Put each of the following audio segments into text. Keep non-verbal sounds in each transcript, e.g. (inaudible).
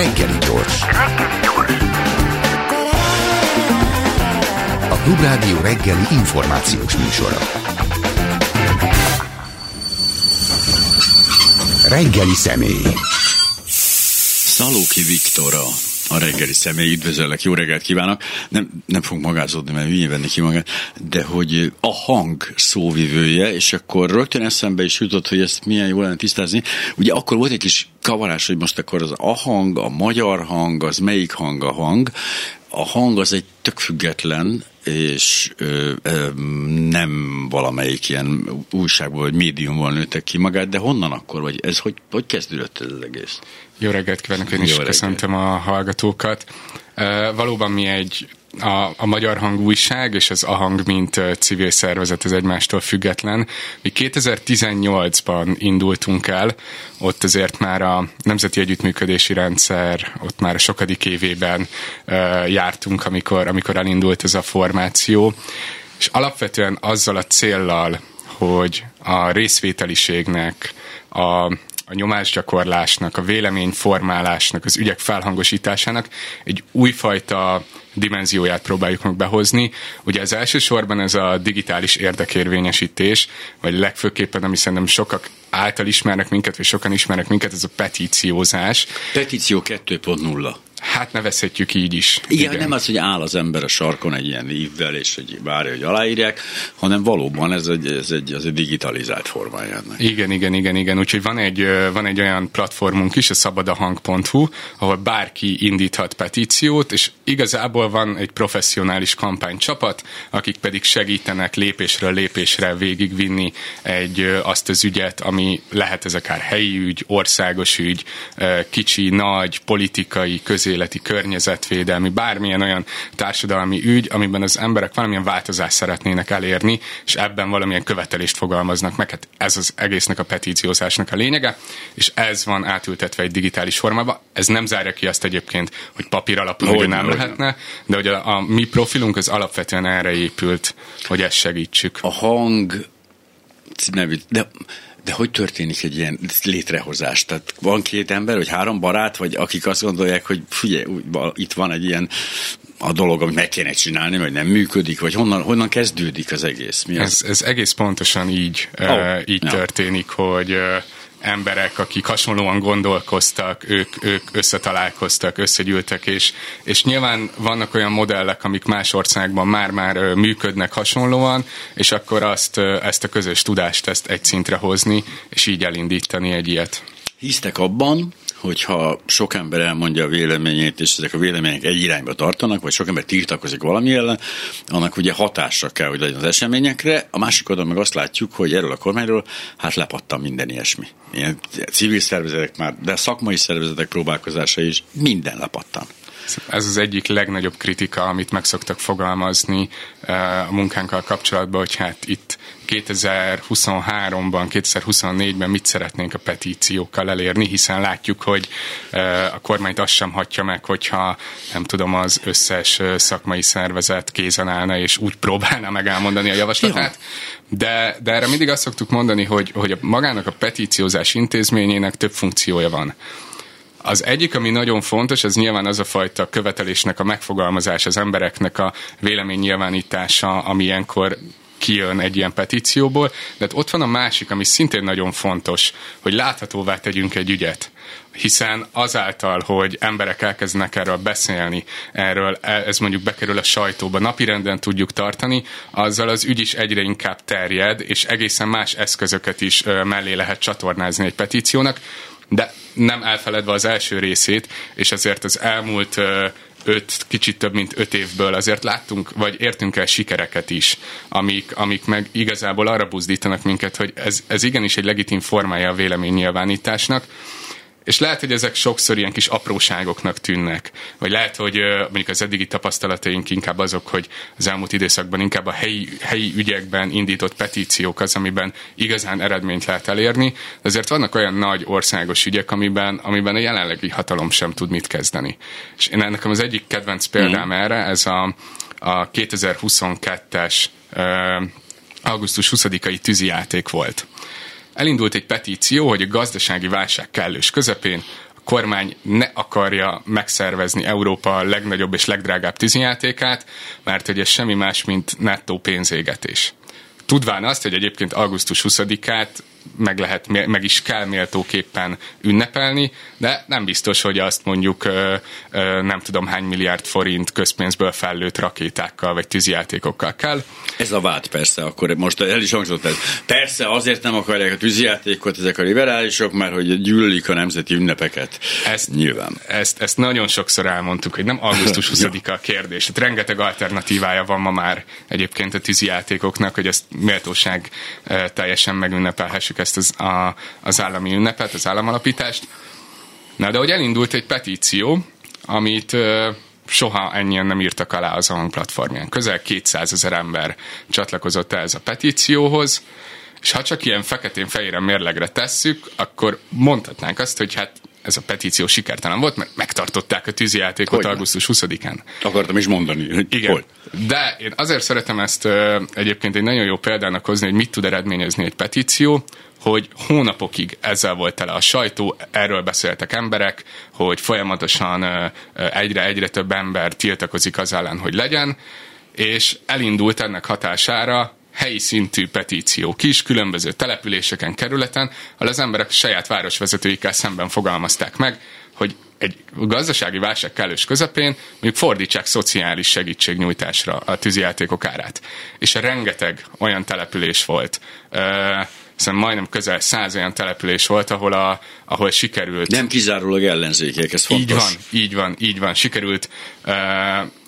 Reggeli gyors. A Klubrádió reggeli információs műsora. Reggeli személy. Szalóki Viktora a reggeli személy, üdvözöllek, jó reggelt kívánok. Nem, nem fog magázódni, mert hülyén venni ki magát, de hogy a hang szóvivője, és akkor rögtön eszembe is jutott, hogy ezt milyen jól lenne tisztázni. Ugye akkor volt egy kis kavarás, hogy most akkor az a hang, a magyar hang, az melyik hang a hang. A hang az egy tök független, és ö, ö, nem valamelyik ilyen újságból vagy médiumból nőttek ki magát, de honnan akkor, vagy ez hogy, hogy kezdődött ez az egész? Jó reggelt kívánok, én is reggelt. köszöntöm a hallgatókat. Uh, valóban mi egy a, a Magyar Hang újság és az Ahang, mint civil szervezet, az egymástól független. Mi 2018-ban indultunk el, ott azért már a Nemzeti Együttműködési Rendszer, ott már a sokadik évében uh, jártunk, amikor, amikor elindult ez a formáció, és alapvetően azzal a céllal, hogy a részvételiségnek, a, a nyomásgyakorlásnak, a véleményformálásnak, az ügyek felhangosításának egy újfajta dimenzióját próbáljuk meg behozni. Ugye az elsősorban ez a digitális érdekérvényesítés, vagy legfőképpen, ami szerintem sokak által ismernek minket, vagy sokan ismernek minket, ez a petíciózás. Petíció 2.0. Hát nevezhetjük így is. Igen, igen, nem az, hogy áll az ember a sarkon egy ilyen ívvel, és hogy várja, hogy aláírják, hanem valóban ez egy, ez egy, az egy digitalizált formája Igen, igen, igen, igen. Úgyhogy van egy, van egy olyan platformunk is, a szabadahang.hu, ahol bárki indíthat petíciót, és igazából van egy professzionális kampánycsapat, akik pedig segítenek lépésről lépésre végigvinni egy, azt az ügyet, ami lehet ez akár helyi ügy, országos ügy, kicsi, nagy, politikai, közé közéleti, környezetvédelmi, bármilyen olyan társadalmi ügy, amiben az emberek valamilyen változást szeretnének elérni, és ebben valamilyen követelést fogalmaznak meg. Hát ez az egésznek a petíciózásnak a lényege, és ez van átültetve egy digitális formába. Ez nem zárja ki azt egyébként, hogy papír alapú hogy nem lehetne, de hogy a, a mi profilunk az alapvetően erre épült, hogy ezt segítsük. A hang nevű, de de hogy történik egy ilyen létrehozás? Tehát van két ember, vagy három barát, vagy akik azt gondolják, hogy figyelj, itt van egy ilyen a dolog, amit meg kéne csinálni, vagy nem működik, vagy honnan, honnan kezdődik az egész? Mi az? Ez, ez egész pontosan így, oh, így ja. történik, hogy emberek, akik hasonlóan gondolkoztak, ők, ők összetalálkoztak, összegyűltek, és, és nyilván vannak olyan modellek, amik más országban már-már működnek hasonlóan, és akkor azt, ezt a közös tudást ezt egy szintre hozni, és így elindítani egy ilyet. Hisztek abban, hogyha sok ember elmondja a véleményét, és ezek a vélemények egy irányba tartanak, vagy sok ember tiltakozik valami ellen, annak ugye hatása kell, hogy legyen az eseményekre. A másik oldalon meg azt látjuk, hogy erről a kormányról hát lepattan minden ilyesmi. Ilyen civil szervezetek már, de szakmai szervezetek próbálkozása is minden lepattan. Ez az egyik legnagyobb kritika, amit meg szoktak fogalmazni eh, a munkánkkal kapcsolatban, hogy hát itt 2023-ban, 2024-ben mit szeretnénk a petíciókkal elérni, hiszen látjuk, hogy a kormányt azt sem hatja meg, hogyha nem tudom, az összes szakmai szervezet kézen állna, és úgy próbálna meg elmondani a javaslatát. De, de erre mindig azt szoktuk mondani, hogy, hogy a, magának a petíciózás intézményének több funkciója van. Az egyik, ami nagyon fontos, az nyilván az a fajta követelésnek a megfogalmazás, az embereknek a vélemény nyilvánítása, ami ilyenkor kijön egy ilyen petícióból, de hát ott van a másik, ami szintén nagyon fontos, hogy láthatóvá tegyünk egy ügyet. Hiszen azáltal, hogy emberek elkezdenek erről beszélni, erről ez mondjuk bekerül a sajtóba, napirenden tudjuk tartani, azzal az ügy is egyre inkább terjed, és egészen más eszközöket is mellé lehet csatornázni egy petíciónak, de nem elfeledve az első részét, és ezért az elmúlt öt, kicsit több mint öt évből azért láttunk, vagy értünk el sikereket is, amik, amik meg igazából arra buzdítanak minket, hogy ez, ez igenis egy legitim formája a véleménynyilvánításnak, és lehet, hogy ezek sokszor ilyen kis apróságoknak tűnnek. Vagy lehet, hogy mondjuk az eddigi tapasztalataink inkább azok, hogy az elmúlt időszakban inkább a helyi, helyi ügyekben indított petíciók az, amiben igazán eredményt lehet elérni. De azért vannak olyan nagy országos ügyek, amiben, amiben a jelenlegi hatalom sem tud mit kezdeni. És én ennek az egyik kedvenc példám mm. erre, ez a, a 2022-es augusztus 20-ai tűzijáték volt elindult egy petíció, hogy a gazdasági válság kellős közepén a kormány ne akarja megszervezni Európa legnagyobb és legdrágább tűzijátékát, mert hogy ez semmi más, mint nettó pénzégetés. Tudván azt, hogy egyébként augusztus 20-át meg, lehet, meg is kell méltóképpen ünnepelni, de nem biztos, hogy azt mondjuk nem tudom hány milliárd forint közpénzből fellőtt rakétákkal vagy tűzijátékokkal kell. Ez a vád persze, akkor most el is hangzott ez. Persze azért nem akarják a tűzijátékot ezek a liberálisok, mert hogy gyűlölik a nemzeti ünnepeket. Ezt, Nyilván. Ezt, ezt nagyon sokszor elmondtuk, hogy nem augusztus (laughs) 20-a a kérdés. Hát rengeteg alternatívája van ma már egyébként a tűzijátékoknak, hogy ezt méltóság teljesen megünnepelhessük ezt az, a, az állami ünnepet, az államalapítást. Na, de hogy elindult egy petíció, amit soha ennyien nem írtak alá az AHANG platformján. Közel 200 ezer ember csatlakozott ehhez a petícióhoz, és ha csak ilyen feketén-fehéren mérlegre tesszük, akkor mondhatnánk azt, hogy hát ez a petíció sikertelen volt, mert megtartották a tűzijátékot hogy augusztus 20-án. Akartam is mondani, hogy Igen. Hol. De én azért szeretem ezt egyébként egy nagyon jó példának hozni, hogy mit tud eredményezni egy petíció, hogy hónapokig ezzel volt tele a sajtó, erről beszéltek emberek, hogy folyamatosan egyre-egyre több ember tiltakozik az ellen, hogy legyen, és elindult ennek hatására helyi szintű petíció kis, különböző településeken, kerületen, ahol az emberek saját városvezetőikkel szemben fogalmazták meg, hogy egy gazdasági válság kellős közepén mondjuk fordítsák szociális segítségnyújtásra a tűzijátékok árát. És rengeteg olyan település volt, hiszen majdnem közel száz olyan település volt, ahol, a, ahol sikerült... Nem kizárólag ellenzékek, ez fontos. Így van, így van, így van. Sikerült uh,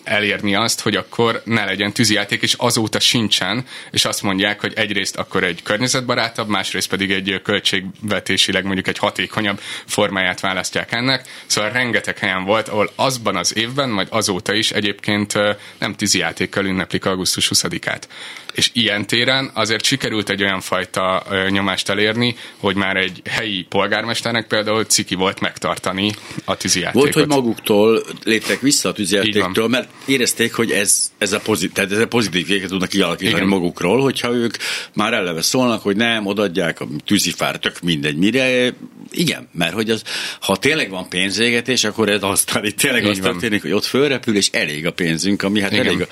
elérni azt, hogy akkor ne legyen tűzijáték, és azóta sincsen, és azt mondják, hogy egyrészt akkor egy környezetbarátabb, másrészt pedig egy költségvetésileg mondjuk egy hatékonyabb formáját választják ennek. Szóval rengeteg helyen volt, ahol azban az évben, majd azóta is egyébként nem tűzijátékkal ünneplik augusztus 20-át. És ilyen téren azért sikerült egy olyan fajta nyomást elérni, hogy már egy helyi polgármesternek például ciki volt megtartani a tűzijátékot. Volt, hogy maguktól léptek vissza a tűzijátéktól, mert érezték, hogy ez, ez a pozitív, tehát ez a pozitív képet tudnak kialakítani Igen. magukról, hogyha ők már eleve szólnak, hogy nem, odadják a tűzifár, tök mindegy mire. Igen, mert hogy az, ha tényleg van pénzégetés, akkor ez aztán itt tényleg azt történik, hogy ott fölrepül, és elég a pénzünk, ami hát elég,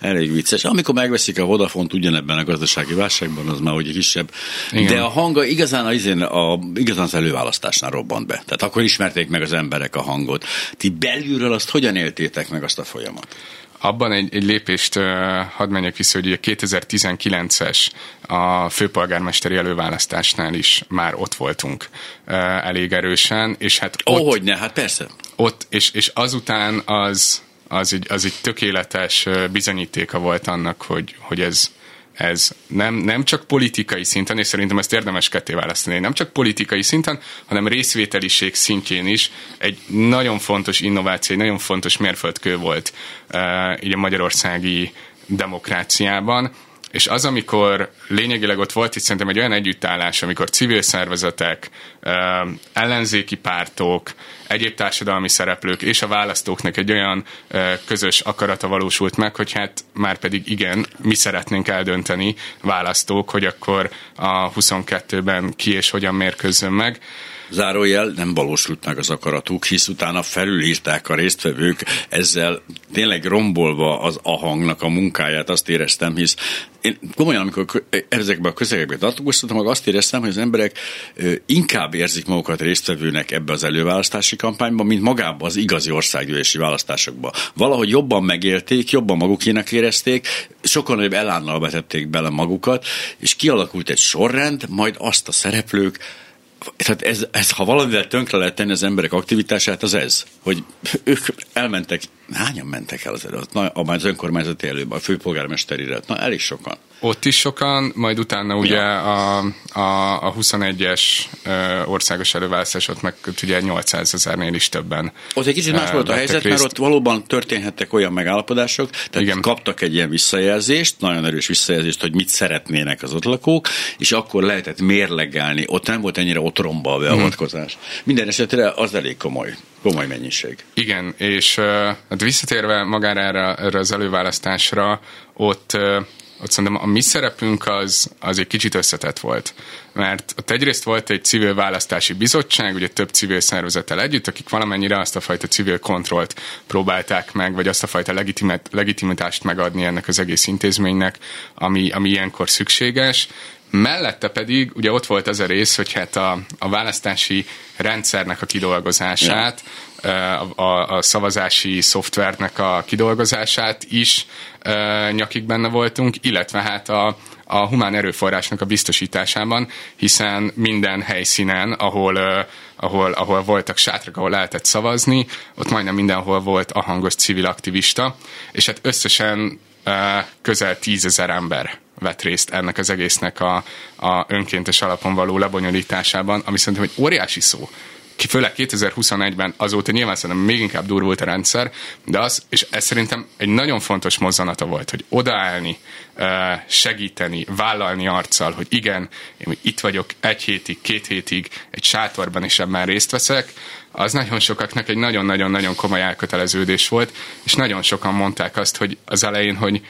elég vicces. Amikor megveszik a Vodafone ugyanebben a gazdasági válságban, az már ugye kisebb. Igen. De a hanga igazán, az, a, igazán az előválasztásnál robbant be. Tehát akkor ismerték meg az emberek a hangot. Ti belülről azt hogyan éltétek meg azt a folyamat? Abban egy, egy lépést uh, hadd menjek vissza, hogy a 2019-es a főpolgármesteri előválasztásnál is már ott voltunk uh, elég erősen, és hát ott... Oh, hogy ne, hát persze. Ott, és, és azután az, az, egy, az egy tökéletes bizonyítéka volt annak, hogy, hogy ez, ez nem, nem csak politikai szinten, és szerintem ezt érdemes ketté választani, nem csak politikai szinten, hanem részvételiség szintjén is egy nagyon fontos innováció, egy nagyon fontos mérföldkő volt uh, így a magyarországi demokráciában, és az, amikor lényegileg ott volt itt szerintem egy olyan együttállás, amikor civil szervezetek, ellenzéki pártok, egyéb társadalmi szereplők és a választóknak egy olyan közös akarata valósult meg, hogy hát már pedig igen, mi szeretnénk eldönteni választók, hogy akkor a 22-ben ki és hogyan mérkőzzön meg. Zárójel nem valósult meg az akaratuk, hisz utána felülírták a résztvevők, ezzel tényleg rombolva az a hangnak a munkáját, azt éreztem, hisz én komolyan, amikor ezekben a közegekben tartóztattam, azt éreztem, hogy az emberek inkább érzik magukat résztvevőnek ebbe az előválasztási kampányban, mint magába az igazi országgyűlési választásokba. Valahogy jobban megélték, jobban magukének érezték, sokkal nagyobb elánnal vetették bele magukat, és kialakult egy sorrend, majd azt a szereplők, tehát ez, ez, ha valamivel tönkre lehet tenni az emberek aktivitását, az ez, hogy ők elmentek, hányan mentek el az előtt, na, az önkormányzati előbb, a főpolgármesterire, na elég sokan. Ott is sokan, majd utána ugye ja. a, a, a 21-es országos előválasztás ott meg ugye 800 ezernél is többen. Ott egy kicsit más volt a helyzet, részt. mert ott valóban történhettek olyan megállapodások, tehát Igen. kaptak egy ilyen visszajelzést, nagyon erős visszajelzést, hogy mit szeretnének az ott lakók, és akkor lehetett mérlegelni. Ott nem volt ennyire otromba a beavatkozás. Hmm. Minden esetre az elég komoly komoly mennyiség. Igen, és hát visszatérve magára erre, erre az előválasztásra, ott ott szerintem a mi szerepünk az, az egy kicsit összetett volt. Mert ott egyrészt volt egy civil választási bizottság, ugye több civil szervezettel együtt, akik valamennyire azt a fajta civil kontrollt próbálták meg, vagy azt a fajta legitimitást megadni ennek az egész intézménynek, ami, ami ilyenkor szükséges. Mellette pedig ugye ott volt az a rész, hogy hát a, a választási rendszernek a kidolgozását. A, a, a szavazási szoftvernek a kidolgozását is e, nyakig benne voltunk, illetve hát a, a humán erőforrásnak a biztosításában, hiszen minden helyszínen, ahol, uh, ahol, ahol voltak sátrak, ahol lehetett szavazni, ott majdnem mindenhol volt a hangos civil aktivista, és hát összesen közel tízezer ember vett részt ennek az egésznek a, a önkéntes alapon való lebonyolításában, ami szerintem egy óriási szó főleg 2021-ben azóta nyilván szerintem még inkább durvult a rendszer, de az, és ez szerintem egy nagyon fontos mozzanata volt, hogy odaállni, segíteni, vállalni arccal, hogy igen, én itt vagyok egy hétig, két hétig egy sátorban, és ebben részt veszek, az nagyon sokaknak egy nagyon-nagyon-nagyon komoly elköteleződés volt, és nagyon sokan mondták azt, hogy az elején, hogy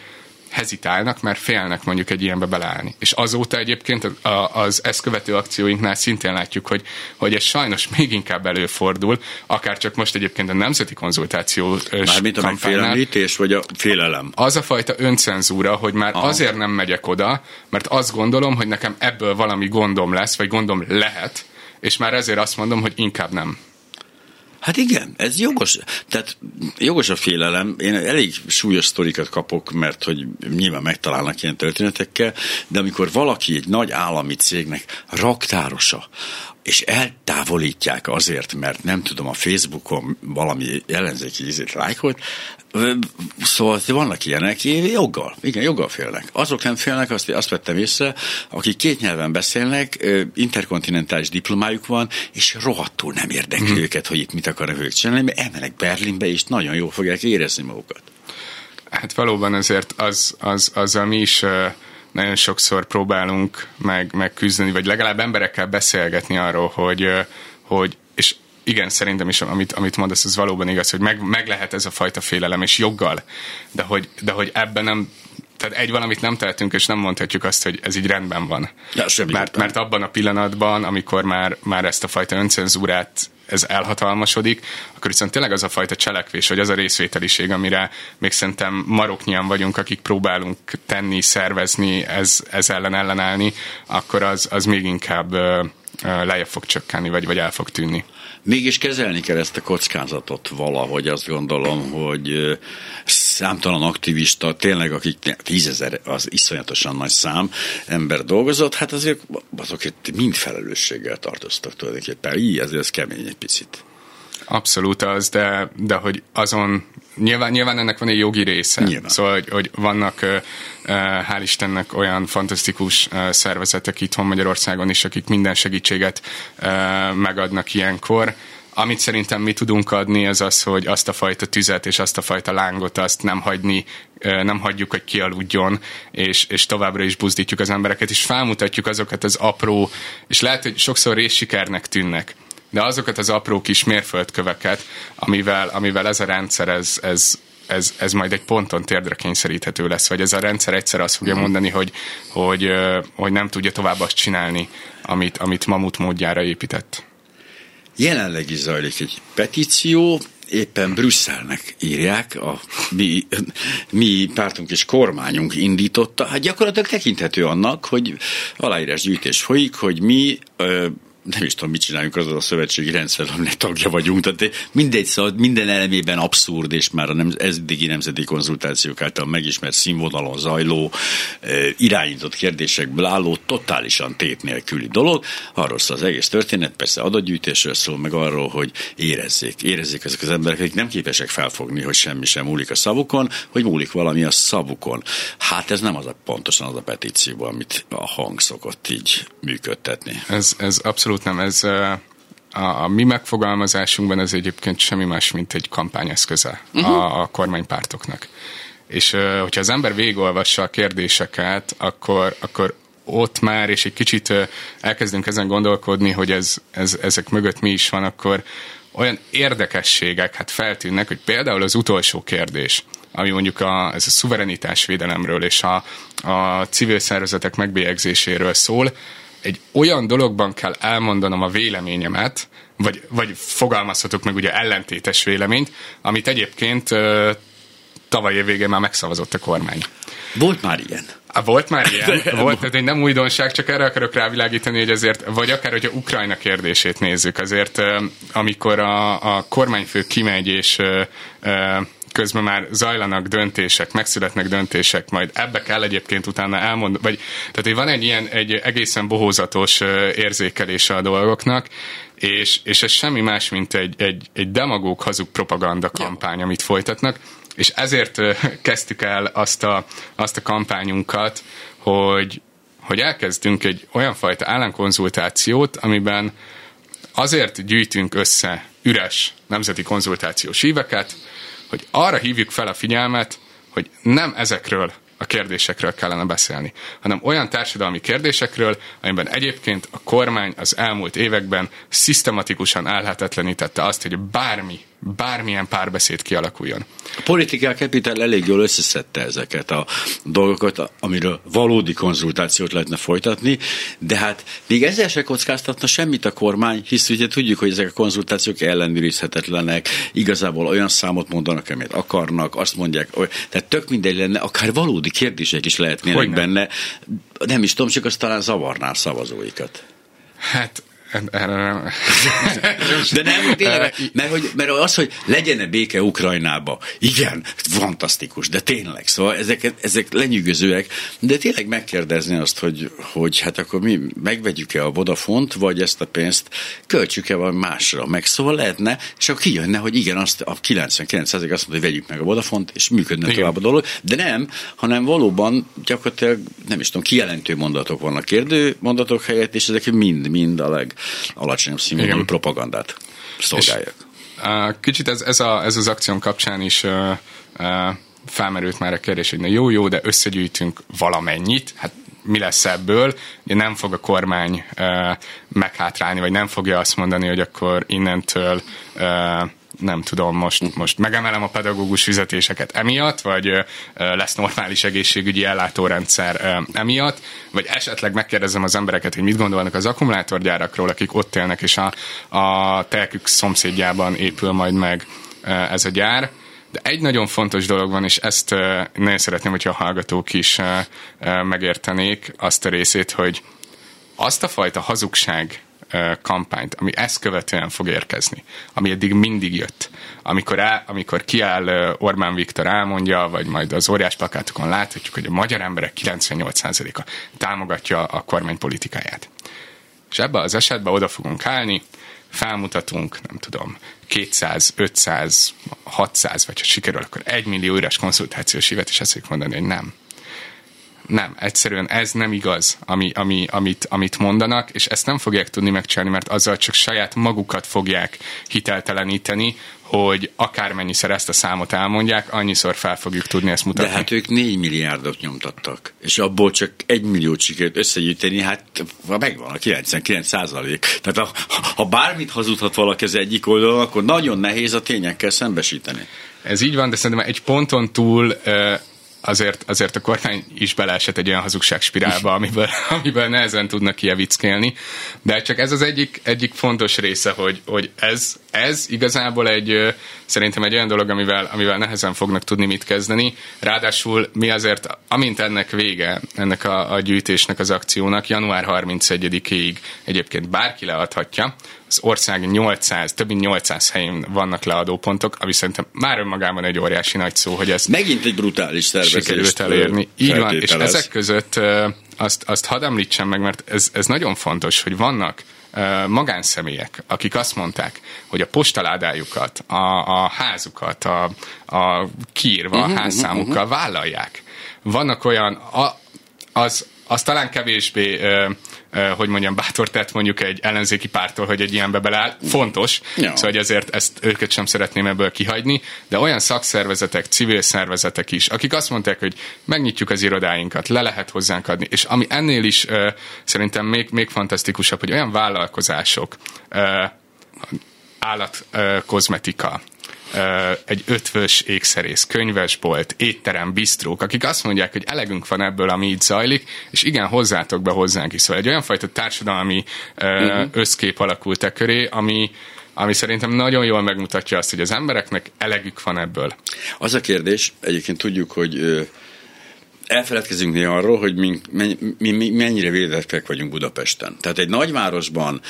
hezitálnak, mert félnek mondjuk egy ilyenbe beleállni. És azóta egyébként az ezt követő akcióinknál szintén látjuk, hogy, hogy ez sajnos még inkább előfordul, akár csak most egyébként a nemzeti konzultáció Mármint a megfélemlítés, vagy a félelem? Az a fajta öncenzúra, hogy már Aha. azért nem megyek oda, mert azt gondolom, hogy nekem ebből valami gondom lesz, vagy gondom lehet, és már ezért azt mondom, hogy inkább nem. Hát igen, ez jogos. Tehát jogos a félelem. Én elég súlyos sztorikat kapok, mert hogy nyilván megtalálnak ilyen történetekkel, de amikor valaki egy nagy állami cégnek raktárosa, és eltávolítják azért, mert nem tudom, a Facebookon valami ellenzéki ízét lájkolt, Szóval vannak ilyenek, joggal, igen, joggal félnek. Azok nem félnek, azt, azt vettem észre, akik két nyelven beszélnek, interkontinentális diplomájuk van, és rohadtul nem érdekli hmm. őket, hogy itt mit akarnak ők csinálni, mert emelek Berlinbe, és nagyon jól fogják érezni magukat. Hát valóban azért az, az, azzal mi is nagyon sokszor próbálunk meg, meg küzdeni, vagy legalább emberekkel beszélgetni arról, hogy, hogy és igen, szerintem is, amit, amit mondasz, az valóban igaz, hogy meg, meg lehet ez a fajta félelem, és joggal, de hogy, de hogy ebben nem tehát egy valamit nem tehetünk, és nem mondhatjuk azt, hogy ez így rendben van. Ja, mert, mert abban a pillanatban, amikor már, már ezt a fajta öncenzúrát ez elhatalmasodik, akkor viszont tényleg az a fajta cselekvés, vagy az a részvételiség, amire még szerintem maroknyian vagyunk, akik próbálunk tenni, szervezni, ez, ez ellen ellenállni, akkor az, az még inkább lejjebb fog csökkenni, vagy, vagy el fog tűnni. Mégis kezelni kell ezt a kockázatot valahogy, azt gondolom, hogy számtalan aktivista, tényleg akik tízezer, az iszonyatosan nagy szám ember dolgozott, hát azért azok mind felelősséggel tartoztak tulajdonképpen. Így ezért ez kemény egy picit. Abszolút az, de, de hogy azon nyilván, nyilván ennek van egy jogi része. Nyilván. Szóval, hogy, hogy vannak hál' Istennek olyan fantasztikus szervezetek itthon Magyarországon is, akik minden segítséget megadnak ilyenkor. Amit szerintem mi tudunk adni, az az, hogy azt a fajta tüzet és azt a fajta lángot azt nem hagyni, nem hagyjuk, hogy kialudjon, és, és továbbra is buzdítjuk az embereket, és felmutatjuk azokat az apró, és lehet, hogy sokszor részsikernek tűnnek, de azokat az apró kis mérföldköveket, amivel, amivel ez a rendszer, ez, ez, ez, ez majd egy ponton térdre kényszeríthető lesz, vagy ez a rendszer egyszer azt fogja mhm. mondani, hogy, hogy, hogy nem tudja tovább azt csinálni, amit, amit mamut módjára épített. Jelenleg is zajlik egy petíció, éppen Brüsszelnek írják, a mi, mi pártunk és kormányunk indította, hát gyakorlatilag tekinthető annak, hogy aláírásgyűjtés folyik, hogy mi nem is tudom, mit csináljunk az a szövetségi rendszer, aminek tagja vagyunk. Tehát mindegy, szóval minden elemében abszurd, és már a nem, eddigi nemzeti konzultációk által megismert színvonalon zajló, irányított kérdésekből álló, totálisan tét nélküli dolog. Arról szól az egész történet, persze adatgyűjtésről szól, meg arról, hogy érezzék, érezzék ezek az emberek, akik nem képesek felfogni, hogy semmi sem múlik a szavukon, hogy múlik valami a szavukon. Hát ez nem az a pontosan az a petíció, amit a hang szokott így működtetni. Ez, ez abszolút abszolút nem. Ez a, a mi megfogalmazásunkban ez egyébként semmi más, mint egy kampányeszköze uh-huh. a, a kormánypártoknak. És hogyha az ember végigolvassa a kérdéseket, akkor, akkor ott már, és egy kicsit elkezdünk ezen gondolkodni, hogy ez, ez, ezek mögött mi is van, akkor olyan érdekességek hát feltűnnek, hogy például az utolsó kérdés, ami mondjuk a, ez a szuverenitás védelemről és a, a civil szervezetek megbélyegzéséről szól, egy olyan dologban kell elmondanom a véleményemet, vagy, vagy fogalmazhatok meg ugye ellentétes véleményt, amit egyébként tavaly év végén már megszavazott a kormány. Volt már ilyen. Volt már ilyen, (laughs) volt, tehát egy nem újdonság, csak erre akarok rávilágítani, hogy azért, vagy akár, hogyha Ukrajna kérdését nézzük, azért amikor a, a kormányfő kimegy és közben már zajlanak döntések, megszületnek döntések, majd ebbe kell egyébként utána elmondani, vagy tehát hogy van egy ilyen egy egészen bohózatos érzékelése a dolgoknak, és, és ez semmi más, mint egy, egy, egy demagóg hazug propaganda kampány, amit folytatnak, és ezért kezdtük el azt a, azt a kampányunkat, hogy, hogy elkezdünk egy olyan fajta államkonzultációt, amiben azért gyűjtünk össze üres nemzeti konzultációs híveket, hogy arra hívjuk fel a figyelmet, hogy nem ezekről a kérdésekről kellene beszélni, hanem olyan társadalmi kérdésekről, amiben egyébként a kormány az elmúlt években szisztematikusan elhetetlenítette azt, hogy bármi bármilyen párbeszéd kialakuljon. A Political Capital elég jól összeszedte ezeket a dolgokat, amiről valódi konzultációt lehetne folytatni, de hát még ezzel se kockáztatna semmit a kormány, hisz ugye tudjuk, hogy ezek a konzultációk ellenőrizhetetlenek, igazából olyan számot mondanak, amit akarnak, azt mondják, tehát tök mindegy lenne, akár valódi kérdések is lehetnének Hogyne. benne, nem is tudom, csak azt talán zavarná a szavazóikat. Hát de nem, tényleg, mert, hogy, mert az, hogy legyen-e béke Ukrajnába, igen, fantasztikus, de tényleg, szóval ezek, ezek lenyűgözőek, de tényleg megkérdezni azt, hogy, hogy hát akkor mi megvegyük-e a Vodafont, vagy ezt a pénzt költsük-e valami másra, meg szóval lehetne, és akkor kijönne, hogy igen, azt a 99 azt mondja, hogy vegyük meg a Vodafont, és működne igen. tovább a dolog, de nem, hanem valóban gyakorlatilag, nem is tudom, kijelentő mondatok vannak kérdő mondatok helyett, és ezek mind-mind a leg alacsonyabb színvonalú propagandát szolgálják. És, kicsit ez, ez, a, ez az akción kapcsán is uh, uh, felmerült már a kérdés, hogy na jó, jó, de összegyűjtünk valamennyit, hát mi lesz ebből, ugye nem fog a kormány uh, meghátrálni, vagy nem fogja azt mondani, hogy akkor innentől uh, nem tudom, most, most megemelem a pedagógus fizetéseket emiatt, vagy lesz normális egészségügyi ellátórendszer emiatt, vagy esetleg megkérdezem az embereket, hogy mit gondolnak az akkumulátorgyárakról, akik ott élnek, és a, a telkük szomszédjában épül majd meg ez a gyár. De egy nagyon fontos dolog van, és ezt nagyon szeretném, hogyha a hallgatók is megértenék azt a részét, hogy azt a fajta hazugság, kampányt, ami ezt követően fog érkezni, ami eddig mindig jött. Amikor, el, amikor kiáll Orbán Viktor elmondja, vagy majd az óriás plakátokon láthatjuk, hogy a magyar emberek 98%-a támogatja a kormány politikáját. És ebben az esetben oda fogunk állni, felmutatunk, nem tudom, 200, 500, 600, vagy ha sikerül, akkor 1 millió üres konszultációs évet, és ezt mondani, hogy nem nem, egyszerűen ez nem igaz, ami, ami, amit, amit mondanak, és ezt nem fogják tudni megcsinálni, mert azzal csak saját magukat fogják hitelteleníteni, hogy akármennyiszer ezt a számot elmondják, annyiszor fel fogjuk tudni ezt mutatni. De hát ők 4 milliárdot nyomtattak, és abból csak 1 milliót sikerült összegyűjteni, hát megvan a 99 százalék. Tehát ha, ha bármit hazudhat valaki az egyik oldalon, akkor nagyon nehéz a tényekkel szembesíteni. Ez így van, de szerintem egy ponton túl azért, azért a kormány is beleesett egy olyan hazugságspirálba, amiből, (laughs) amiből nehezen tudnak kievickélni. De csak ez az egyik, egyik fontos része, hogy, hogy ez, ez igazából egy, szerintem egy olyan dolog, amivel, amivel nehezen fognak tudni mit kezdeni. Ráadásul mi azért, amint ennek vége, ennek a, a gyűjtésnek, az akciónak, január 31-ig egyébként bárki leadhatja, az ország 800, több mint 800 helyén vannak leadópontok, ami szerintem már önmagában egy óriási nagy szó, hogy ezt Megint egy brutális sikerült elérni. Így van, és ezek között azt, azt hadd említsem meg, mert ez, ez nagyon fontos, hogy vannak magánszemélyek, akik azt mondták, hogy a postaládájukat, a, a házukat, a, a kiírva uh-huh, a házszámukkal uh-huh. vállalják. Vannak olyan, a, az, az talán kevésbé hogy mondjam, bátor tett mondjuk egy ellenzéki pártól, hogy egy ilyenbe beleáll. Fontos, ja. szóval hogy ezért ezt őket sem szeretném ebből kihagyni, de olyan szakszervezetek, civil szervezetek is, akik azt mondták, hogy megnyitjuk az irodáinkat, le lehet hozzánk adni, és ami ennél is uh, szerintem még, még fantasztikusabb, hogy olyan vállalkozások, uh, állatkozmetika, egy ötvös ékszerész, könyvesbolt, étterem, bisztrók, akik azt mondják, hogy elegünk van ebből, ami itt zajlik, és igen, hozzátok be hozzánk is. Szóval egy olyan fajta társadalmi uh-huh. összkép alakult e köré, ami, ami szerintem nagyon jól megmutatja azt, hogy az embereknek elegük van ebből. Az a kérdés, egyébként tudjuk, hogy elfeledkezünk néha arról, hogy mi, mi, mi mennyire védettek vagyunk Budapesten. Tehát egy nagyvárosban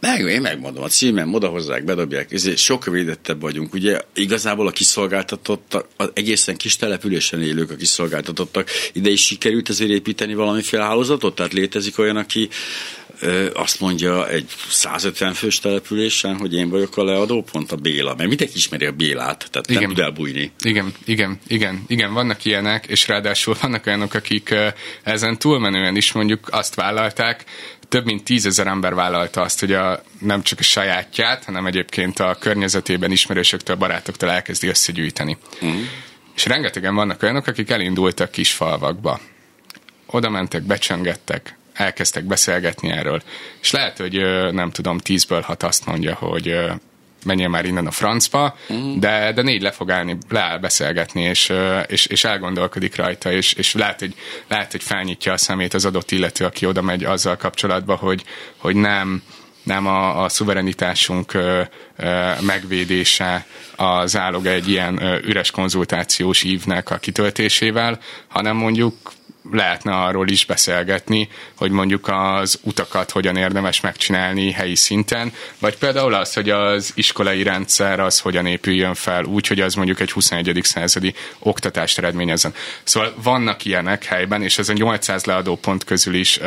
meg, én megmondom, a címem odahozzák, bedobják, ezért sokkal védettebb vagyunk. Ugye igazából a kiszolgáltatottak, az egészen kis településen élők a kiszolgáltatottak, ide is sikerült ezért építeni valamiféle hálózatot? Tehát létezik olyan, aki ö, azt mondja egy 150 fős településen, hogy én vagyok a leadó pont a Béla, mert mindenki ismeri a Bélát, tehát igen. nem tud elbújni. Igen, igen, igen, igen, vannak ilyenek, és ráadásul vannak olyanok, akik ezen túlmenően is mondjuk azt vállalták, több mint tízezer ember vállalta azt, hogy a, nem csak a sajátját, hanem egyébként a környezetében ismerősöktől, barátoktól elkezdi összegyűjteni. Uh-huh. És rengetegen vannak olyanok, akik elindultak kis falvakba. Oda mentek, becsöngettek, elkezdtek beszélgetni erről. És lehet, hogy nem tudom, tízből hat azt mondja, hogy menjél már innen a francba, uh-huh. de, de négy le fog állni, leáll beszélgetni, és, és, és elgondolkodik rajta, és, és lehet, hogy, lehet, hogy felnyitja a szemét az adott illető, aki oda megy azzal kapcsolatban, hogy, hogy nem, nem a, a szuverenitásunk ö, ö, megvédése az állog egy ilyen ö, üres konzultációs ívnek a kitöltésével, hanem mondjuk lehetne arról is beszélgetni, hogy mondjuk az utakat hogyan érdemes megcsinálni helyi szinten, vagy például az, hogy az iskolai rendszer az hogyan épüljön fel úgy, hogy az mondjuk egy 21. századi oktatást eredményezzen. Szóval vannak ilyenek helyben, és ez a 800 leadó pont közül is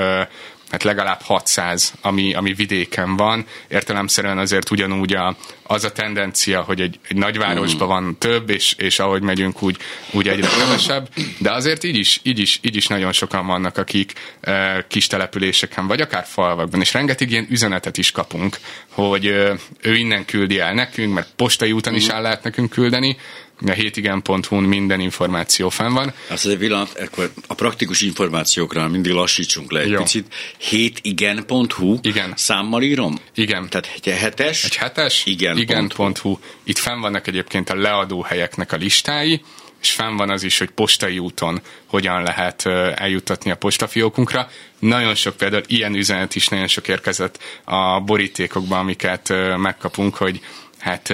hát legalább 600, ami, ami vidéken van. Értelemszerűen azért ugyanúgy a, az a tendencia, hogy egy, egy nagyvárosban van több, és, és ahogy megyünk, úgy, úgy egyre kevesebb, de azért így is, így is, így is nagyon sokan vannak, akik e, kis településeken, vagy akár falvakban, és rengeteg ilyen üzenetet is kapunk, hogy e, ő innen küldi el nekünk, mert postai úton is el lehet nekünk küldeni, a hétigen.hu-n minden információ fenn van. Azt egy pillanat, akkor a praktikus információkra mindig lassítsunk le egy Jó. picit. Hétigen.hu Igen. számmal írom? Igen. Tehát egy hetes? Egy hetes? Igen. Igen.hu. Itt fenn vannak egyébként a leadóhelyeknek a listái, és fenn van az is, hogy postai úton hogyan lehet eljuttatni a postafiókunkra. Nagyon sok például ilyen üzenet is nagyon sok érkezett a borítékokban, amiket megkapunk, hogy hát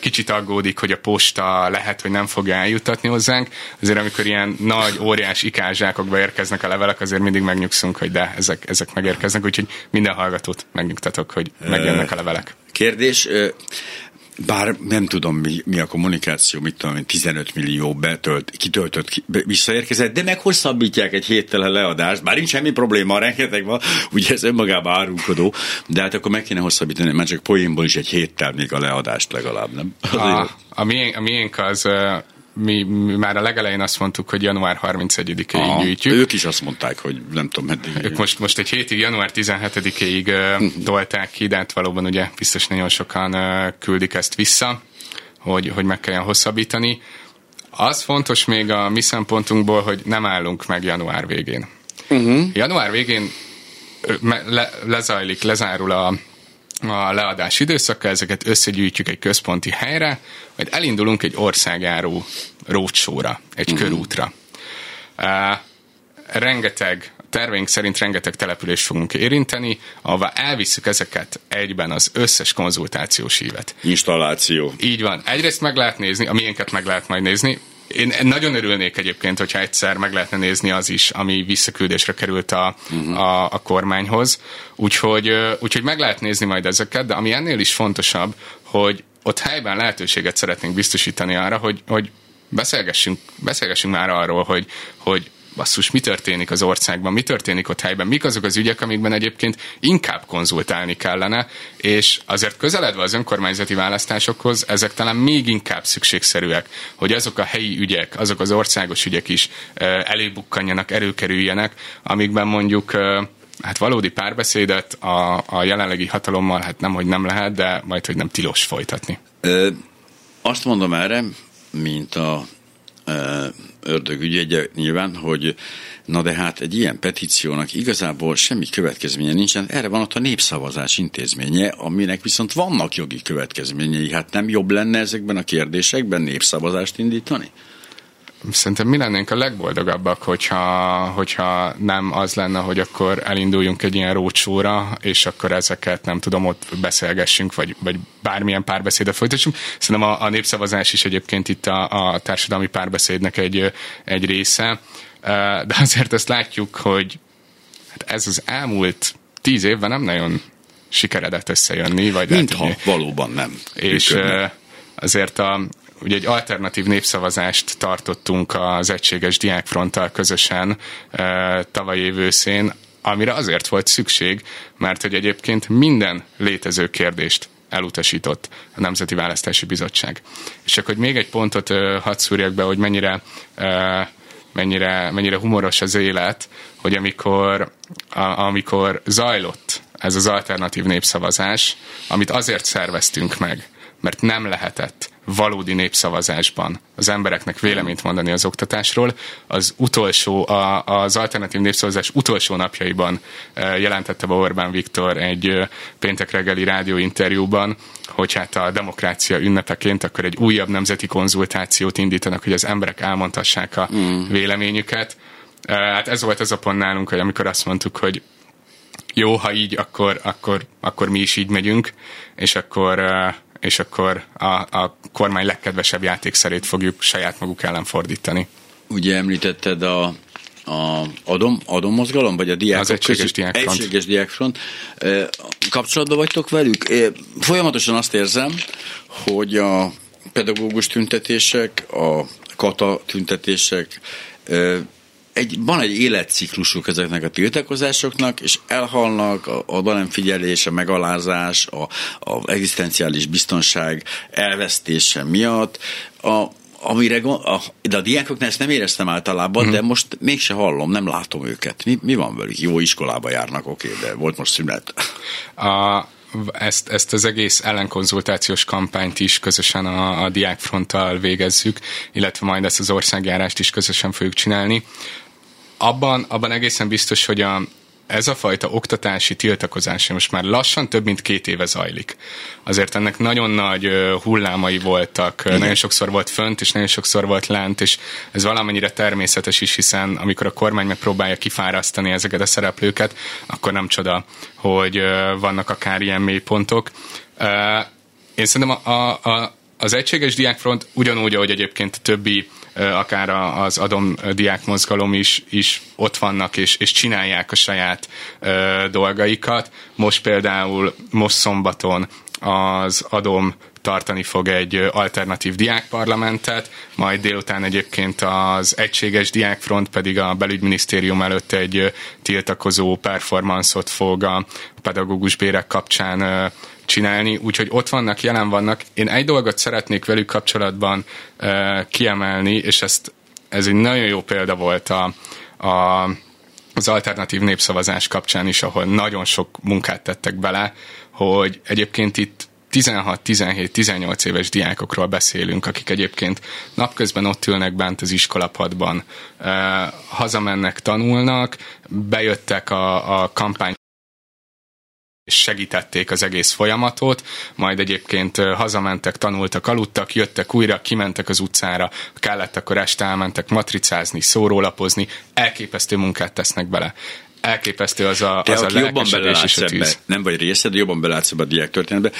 kicsit aggódik, hogy a posta lehet, hogy nem fogja eljutatni hozzánk. Azért amikor ilyen nagy, óriás ikázsákokba érkeznek a levelek, azért mindig megnyugszunk, hogy de ezek, ezek megérkeznek, úgyhogy minden hallgatót megnyugtatok, hogy megjönnek a levelek. Kérdés, bár nem tudom, mi, mi a kommunikáció, mit tudom 15 millió betölt, kitöltött, visszaérkezett, de meghosszabbítják egy héttel a leadást, bár nincs semmi probléma, rengeteg van, ugye ez önmagában árulkodó, de hát akkor meg kéne hosszabbítani, mert csak poénból is egy héttel még a leadást legalább, nem? A, a, miénk, a miénk az mi, mi már a legelején azt mondtuk, hogy január 31-ig gyűjtjük. Ők is azt mondták, hogy nem tudom, meddig. Ők most, most egy hétig, január 17-ig uh, tolták ki, de hát valóban ugye biztos nagyon sokan küldik ezt vissza, hogy, hogy meg kelljen hosszabbítani. Az fontos még a mi szempontunkból, hogy nem állunk meg január végén. Uh-huh. Január végén le, lezajlik, lezárul a a leadás időszaka, ezeket összegyűjtjük egy központi helyre, majd elindulunk egy országjáró rócsóra, egy uh-huh. körútra. Uh, rengeteg terveink szerint rengeteg települést fogunk érinteni, ahová elviszük ezeket egyben az összes konzultációs hívet. Installáció. Így van. Egyrészt meg lehet nézni, a miénket meg lehet majd nézni, én nagyon örülnék egyébként, hogyha egyszer meg lehetne nézni az is, ami visszaküldésre került a, uh-huh. a, a kormányhoz. Úgyhogy, úgyhogy meg lehet nézni majd ezeket, de ami ennél is fontosabb, hogy ott helyben lehetőséget szeretnénk biztosítani arra, hogy, hogy beszélgessünk, beszélgessünk már arról, hogy, hogy basszus, mi történik az országban, mi történik ott helyben, mik azok az ügyek, amikben egyébként inkább konzultálni kellene, és azért közeledve az önkormányzati választásokhoz, ezek talán még inkább szükségszerűek, hogy azok a helyi ügyek, azok az országos ügyek is előbukkanjanak, előkerüljenek, amikben mondjuk hát valódi párbeszédet a, a jelenlegi hatalommal, hát nem, hogy nem lehet, de majd, hogy nem tilos folytatni. Ö, azt mondom erre, mint a ördögügy, ugye nyilván, hogy Na de hát egy ilyen petíciónak igazából semmi következménye nincsen. Erre van ott a népszavazás intézménye, aminek viszont vannak jogi következményei. Hát nem jobb lenne ezekben a kérdésekben népszavazást indítani? Szerintem mi lennénk a legboldogabbak, hogyha, hogyha nem az lenne, hogy akkor elinduljunk egy ilyen rócsóra, és akkor ezeket nem tudom, ott beszélgessünk, vagy, vagy bármilyen párbeszédet folytassunk. Szerintem a, a népszavazás is egyébként itt a, a társadalmi párbeszédnek egy, egy része, de azért ezt látjuk, hogy hát ez az elmúlt tíz évben nem nagyon sikeredett összejönni. Vagy Mintha lehet, valóban nem. És működne. azért a, ugye egy alternatív népszavazást tartottunk az Egységes Diákfronttal közösen tavaly év őszén, amire azért volt szükség, mert hogy egyébként minden létező kérdést elutasított a Nemzeti Választási Bizottság. És akkor hogy még egy pontot hadd szúrjak be, hogy mennyire mennyire, mennyire humoros az élet, hogy amikor, amikor zajlott ez az alternatív népszavazás, amit azért szerveztünk meg, mert nem lehetett valódi népszavazásban az embereknek véleményt mondani az oktatásról. Az utolsó, a, az alternatív népszavazás utolsó napjaiban e, jelentette be Orbán Viktor egy e, péntek reggeli rádióinterjúban, hogy hát a demokrácia ünnepeként akkor egy újabb nemzeti konzultációt indítanak, hogy az emberek elmondhassák a mm. véleményüket. E, hát ez volt az a pont nálunk, hogy amikor azt mondtuk, hogy jó, ha így, akkor, akkor, akkor mi is így megyünk, és akkor és akkor a, a kormány legkedvesebb játékszerét fogjuk saját maguk ellen fordítani. Ugye említetted a, a adom, adom mozgalom, vagy a diákok Az egységes diákfront. Egységes diákfront. Kapcsolatban vagytok velük? Folyamatosan azt érzem, hogy a pedagógus tüntetések, a kata tüntetések egy, van egy életciklusuk ezeknek a tiltakozásoknak, és elhalnak a, a figyelés, a megalázás, a, a egzisztenciális biztonság elvesztése miatt. A, amire a, de a diákoknál ezt nem éreztem általában, uh-huh. de most mégse hallom, nem látom őket. Mi, mi van velük? Jó iskolába járnak, oké, okay, de volt most szünet. A, ezt, ezt az egész ellenkonzultációs kampányt is közösen a, a diákfronttal végezzük, illetve majd ezt az országjárást is közösen fogjuk csinálni abban, abban egészen biztos, hogy a, ez a fajta oktatási tiltakozás most már lassan több mint két éve zajlik. Azért ennek nagyon nagy hullámai voltak, Igen. nagyon sokszor volt fönt, és nagyon sokszor volt lent, és ez valamennyire természetes is, hiszen amikor a kormány megpróbálja kifárasztani ezeket a szereplőket, akkor nem csoda, hogy vannak akár ilyen mélypontok. Én szerintem a, a, a, az egységes diákfront ugyanúgy, ahogy egyébként a többi akár az adom diákmozgalom is, is ott vannak, és, és csinálják a saját dolgaikat. Most például, most szombaton az adom tartani fog egy alternatív diákparlamentet, majd délután egyébként az egységes diákfront pedig a belügyminisztérium előtt egy tiltakozó performanszot fog a pedagógus bérek kapcsán csinálni, úgyhogy ott vannak, jelen vannak. Én egy dolgot szeretnék velük kapcsolatban uh, kiemelni, és ezt, ez egy nagyon jó példa volt a, a, az alternatív népszavazás kapcsán is, ahol nagyon sok munkát tettek bele, hogy egyébként itt 16-17-18 éves diákokról beszélünk, akik egyébként napközben ott ülnek bent az iskolapadban, hazamennek, tanulnak, bejöttek a, a kampány és segítették az egész folyamatot, majd egyébként hazamentek, tanultak, aludtak, jöttek újra, kimentek az utcára, kellett akkor este elmentek matricázni, szórólapozni, elképesztő munkát tesznek bele. Elképesztő az a, az a jobban belelátsz ebbe, nem vagy része, de jobban belátsz ebbe a diák történetbe.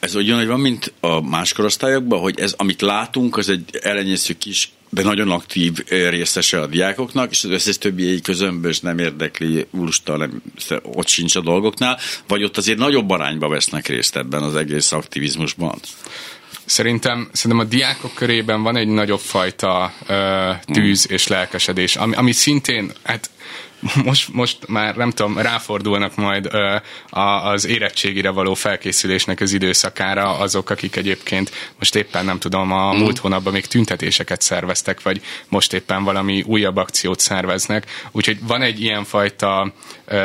Ez ugyanúgy van, mint a más korosztályokban, hogy ez, amit látunk, az egy elenyésző kis de nagyon aktív részese a diákoknak, és az összes többi közömbös nem érdekli, úrsta, nem, ott sincs a dolgoknál, vagy ott azért nagyobb arányba vesznek részt ebben az egész aktivizmusban? Szerintem, szerintem a diákok körében van egy nagyobb fajta ö, tűz és lelkesedés, ami, ami szintén, hát most, most már nem tudom, ráfordulnak majd ö, a, az érettségire való felkészülésnek az időszakára azok, akik egyébként most éppen nem tudom, a mm. múlt hónapban még tüntetéseket szerveztek, vagy most éppen valami újabb akciót szerveznek. Úgyhogy van egy ilyen fajta, ö,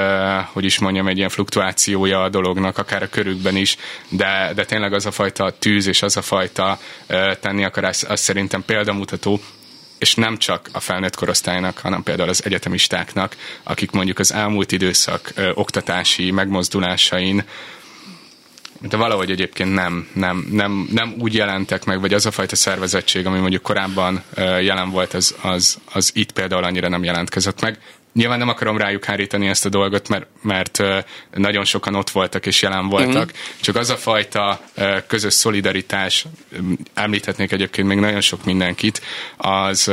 hogy is mondjam, egy ilyen fluktuációja a dolognak, akár a körükben is, de, de tényleg az a fajta tűz és az a fajta ö, tenni akar, az, az szerintem példamutató, és nem csak a felnőtt korosztálynak, hanem például az egyetemistáknak, akik mondjuk az elmúlt időszak ö, oktatási megmozdulásain de valahogy egyébként nem, nem, nem, nem úgy jelentek meg, vagy az a fajta szervezettség, ami mondjuk korábban jelen volt, az, az, az itt például annyira nem jelentkezett meg. Nyilván nem akarom rájuk hárítani ezt a dolgot, mert, mert nagyon sokan ott voltak és jelen voltak, uh-huh. csak az a fajta közös szolidaritás, említhetnék egyébként még nagyon sok mindenkit, az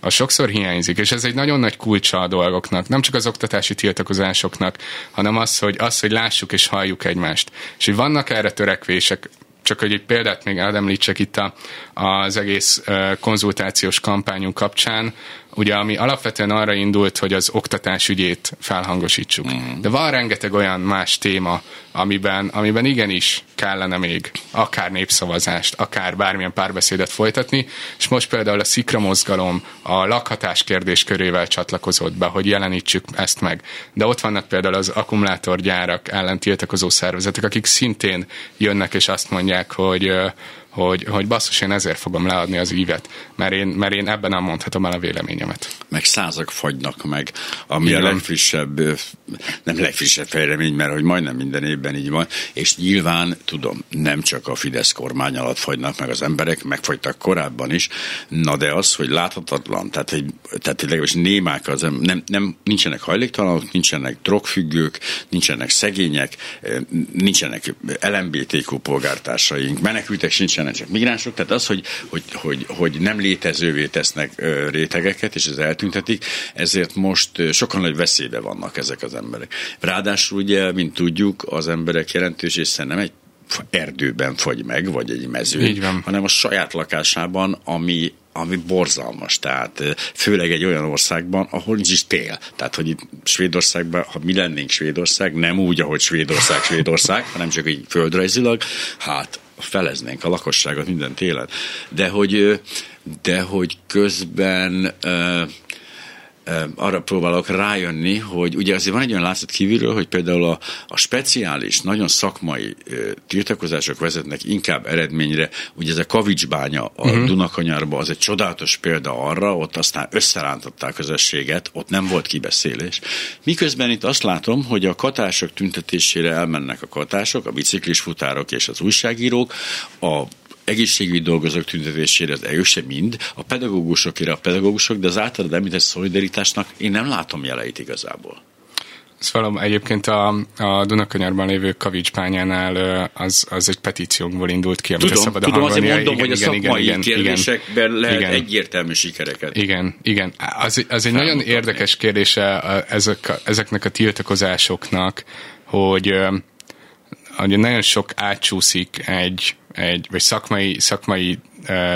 a sokszor hiányzik, és ez egy nagyon nagy kulcsa a dolgoknak, nem csak az oktatási tiltakozásoknak, hanem az, hogy, az, hogy lássuk és halljuk egymást. És hogy vannak erre törekvések, csak hogy egy példát még említsek itt a, az egész konzultációs kampányunk kapcsán, ugye ami alapvetően arra indult, hogy az oktatás ügyét felhangosítsuk. Mm. De van rengeteg olyan más téma, amiben, amiben igenis kellene még akár népszavazást, akár bármilyen párbeszédet folytatni, és most például a szikra mozgalom a lakhatás kérdés körével csatlakozott be, hogy jelenítsük ezt meg. De ott vannak például az akkumulátorgyárak ellen tiltakozó szervezetek, akik szintén jönnek és azt mondják, hogy hogy, hogy basszus, én ezért fogom leadni az ívet, mert én, mert én ebben nem mondhatom el a véleményemet. Meg százak fagynak meg, ami Igen. a legfrissebb, nem legfrissebb fejlemény, mert hogy majdnem minden évben így van, és nyilván, tudom, nem csak a Fidesz kormány alatt fagynak meg az emberek, megfagytak korábban is, na de az, hogy láthatatlan, tehát, hogy, tehát hogy legalábbis némák az, nem, nem, nincsenek hajléktalanok, nincsenek drogfüggők, nincsenek szegények, nincsenek LMBTQ polgártársaink, menekültek sincsenek, csak migránsok, tehát az, hogy, hogy, hogy, hogy nem létezővé tesznek rétegeket, és ez eltüntetik, ezért most sokan nagy veszélybe vannak ezek az emberek. Ráadásul ugye, mint tudjuk, az emberek jelentős része nem egy erdőben fagy meg, vagy egy mezőn, hanem a saját lakásában, ami ami borzalmas, tehát főleg egy olyan országban, ahol nincs is tél. Tehát, hogy itt Svédországban, ha mi lennénk Svédország, nem úgy, ahogy Svédország, Svédország, hanem csak így földrajzilag, hát feleznénk a lakosságot minden télen. De hogy, de hogy közben arra próbálok rájönni, hogy ugye azért van egy olyan látszat kívülről, hogy például a, a speciális, nagyon szakmai tiltakozások vezetnek inkább eredményre. Ugye ez a kavicsbánya a uh-huh. Dunakanyarban az egy csodálatos példa arra, ott aztán összerántották közösséget, ott nem volt kibeszélés. Miközben itt azt látom, hogy a katások tüntetésére elmennek a katások, a biciklis futárok és az újságírók, a egészségügyi dolgozók tüntetésére az EU sem mind, a pedagógusokére a pedagógusok, de az általad említett szolidaritásnak én nem látom jeleit igazából. Szóval egyébként a, a Dunakanyarban lévő kavicsbányánál az, az egy petíciónkból indult ki, amit tudom, szabad tudom, azért mondom, igen, hogy igen, a szakmai igen, kérdésekben igen, lehet igen, egyértelmű sikereket. Igen, igen. Az, az egy nagyon érdekes kérdése ezek, ezeknek a tiltakozásoknak, hogy, hogy nagyon sok átcsúszik egy, egy, vagy szakmai, szakmai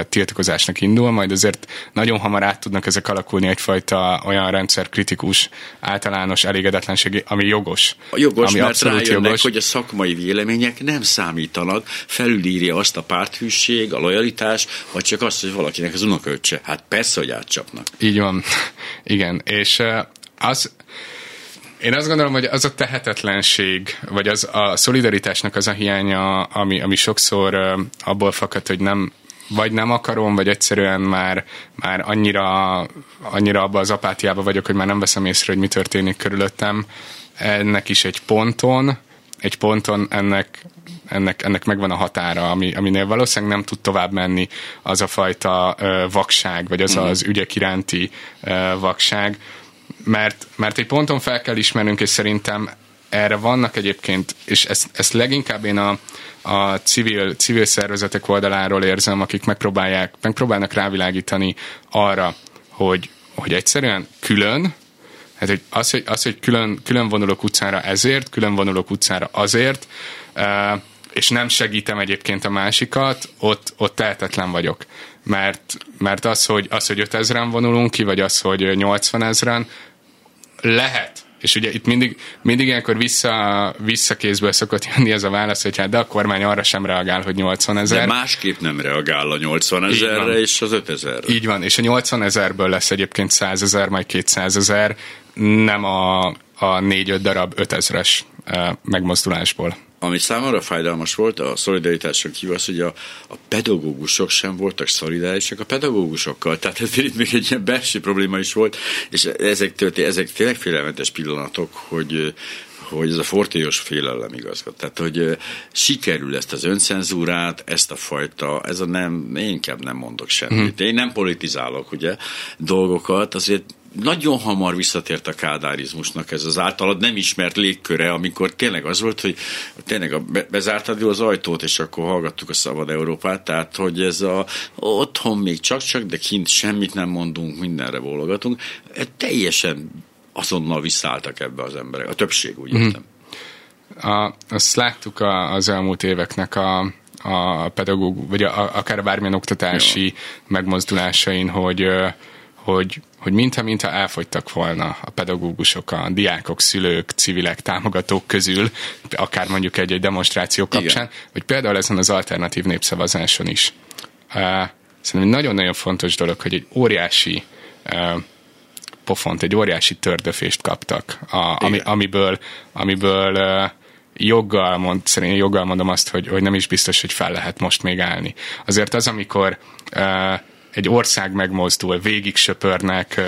tiltakozásnak indul, majd azért nagyon hamar át tudnak ezek alakulni egyfajta olyan rendszer kritikus, általános elégedetlenség, ami jogos. A jogos, ami mert rájönnek, jogos. hogy a szakmai vélemények nem számítanak, felülírja azt a párthűség, a lojalitás, vagy csak azt, hogy valakinek az unokaöccse. Hát persze, hogy átcsapnak. Így van. (laughs) Igen, és az, én azt gondolom, hogy az a tehetetlenség, vagy az a szolidaritásnak az a hiánya, ami, ami sokszor abból fakad, hogy nem, vagy nem akarom, vagy egyszerűen már, már annyira, annyira abba az apátiába vagyok, hogy már nem veszem észre, hogy mi történik körülöttem. Ennek is egy ponton, egy ponton ennek, ennek, ennek megvan a határa, ami, aminél valószínűleg nem tud tovább menni az a fajta ö, vakság, vagy az mm. az ügyek iránti ö, vakság, mert, mert egy ponton fel kell ismernünk, és szerintem erre vannak egyébként, és ezt, ezt leginkább én a, a civil, civil szervezetek oldaláról érzem, akik megpróbálják, megpróbálnak rávilágítani arra, hogy, hogy egyszerűen külön, hát hogy az, hogy, az, hogy külön, külön vonulok utcára ezért, külön vonulok utcára azért, és nem segítem egyébként a másikat, ott, ott tehetetlen vagyok. Mert, mert az, hogy, az, hogy 5000-en vonulunk ki, vagy az, hogy 80 ezeren, lehet, és ugye itt mindig, mindig ilyenkor vissza, visszakézből szokott jönni ez a válasz, hogy hát de a kormány arra sem reagál, hogy 80 ezer. De másképp nem reagál a 80 ezerre és az 5 ezerre. Így van, és a 80 ezerből lesz egyébként 100 ezer, majd 200 ezer, nem a, a 4-5 darab 5 ezres megmozdulásból. Ami számomra fájdalmas volt a szolidaritáson kívül az, hogy a, a pedagógusok sem voltak szolidárisak a pedagógusokkal. Tehát ez itt még egy ilyen belső probléma is volt, és ezek, történt, ezek tényleg félelmetes pillanatok, hogy, hogy ez a fortélyos félelem igazgat. Tehát, hogy sikerül ezt az öncenzúrát, ezt a fajta, ez a nem, én inkább nem mondok semmit. Én nem politizálok, ugye, dolgokat, azért nagyon hamar visszatért a kádárizmusnak ez az általad nem ismert légköre, amikor tényleg az volt, hogy tényleg a, bezártad az ajtót, és akkor hallgattuk a Szabad Európát, tehát hogy ez a otthon még csak-csak, de kint semmit nem mondunk, mindenre bólogatunk, teljesen azonnal visszaálltak ebbe az emberek. A többség, úgy mm. A, azt láttuk a, az elmúlt éveknek a, a pedagóg, vagy a, akár bármilyen oktatási Jó. megmozdulásain, hogy hogy, hogy mintha, mintha elfogytak volna a pedagógusok, a diákok, szülők, civilek, támogatók közül, akár mondjuk egy-egy demonstráció kapcsán, Igen. vagy például ezen az alternatív népszavazáson is. Szerintem nagyon-nagyon fontos dolog, hogy egy óriási pofont, egy óriási tördöfést kaptak, a, ami, amiből, amiből joggal, mond, szerintem joggal mondom azt, hogy, hogy nem is biztos, hogy fel lehet most még állni. Azért az, amikor uh, egy ország megmozdul, végig söpörnek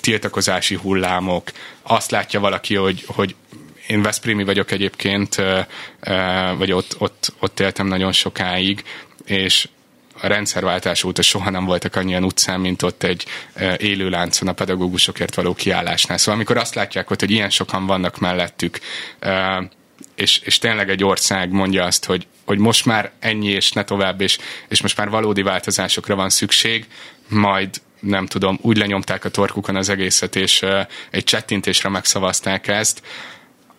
tiltakozási hullámok, azt látja valaki, hogy, hogy én Veszprémi vagyok egyébként, vagy ott, ott, ott éltem nagyon sokáig, és a rendszerváltás óta soha nem voltak annyian utcán, mint ott egy élő láncon a pedagógusokért való kiállásnál. Szóval amikor azt látják ott, hogy ilyen sokan vannak mellettük, és, és tényleg egy ország mondja azt, hogy, hogy most már ennyi, és ne tovább, és, és most már valódi változásokra van szükség, majd nem tudom, úgy lenyomták a torkukon az egészet, és uh, egy csettintésre megszavazták ezt,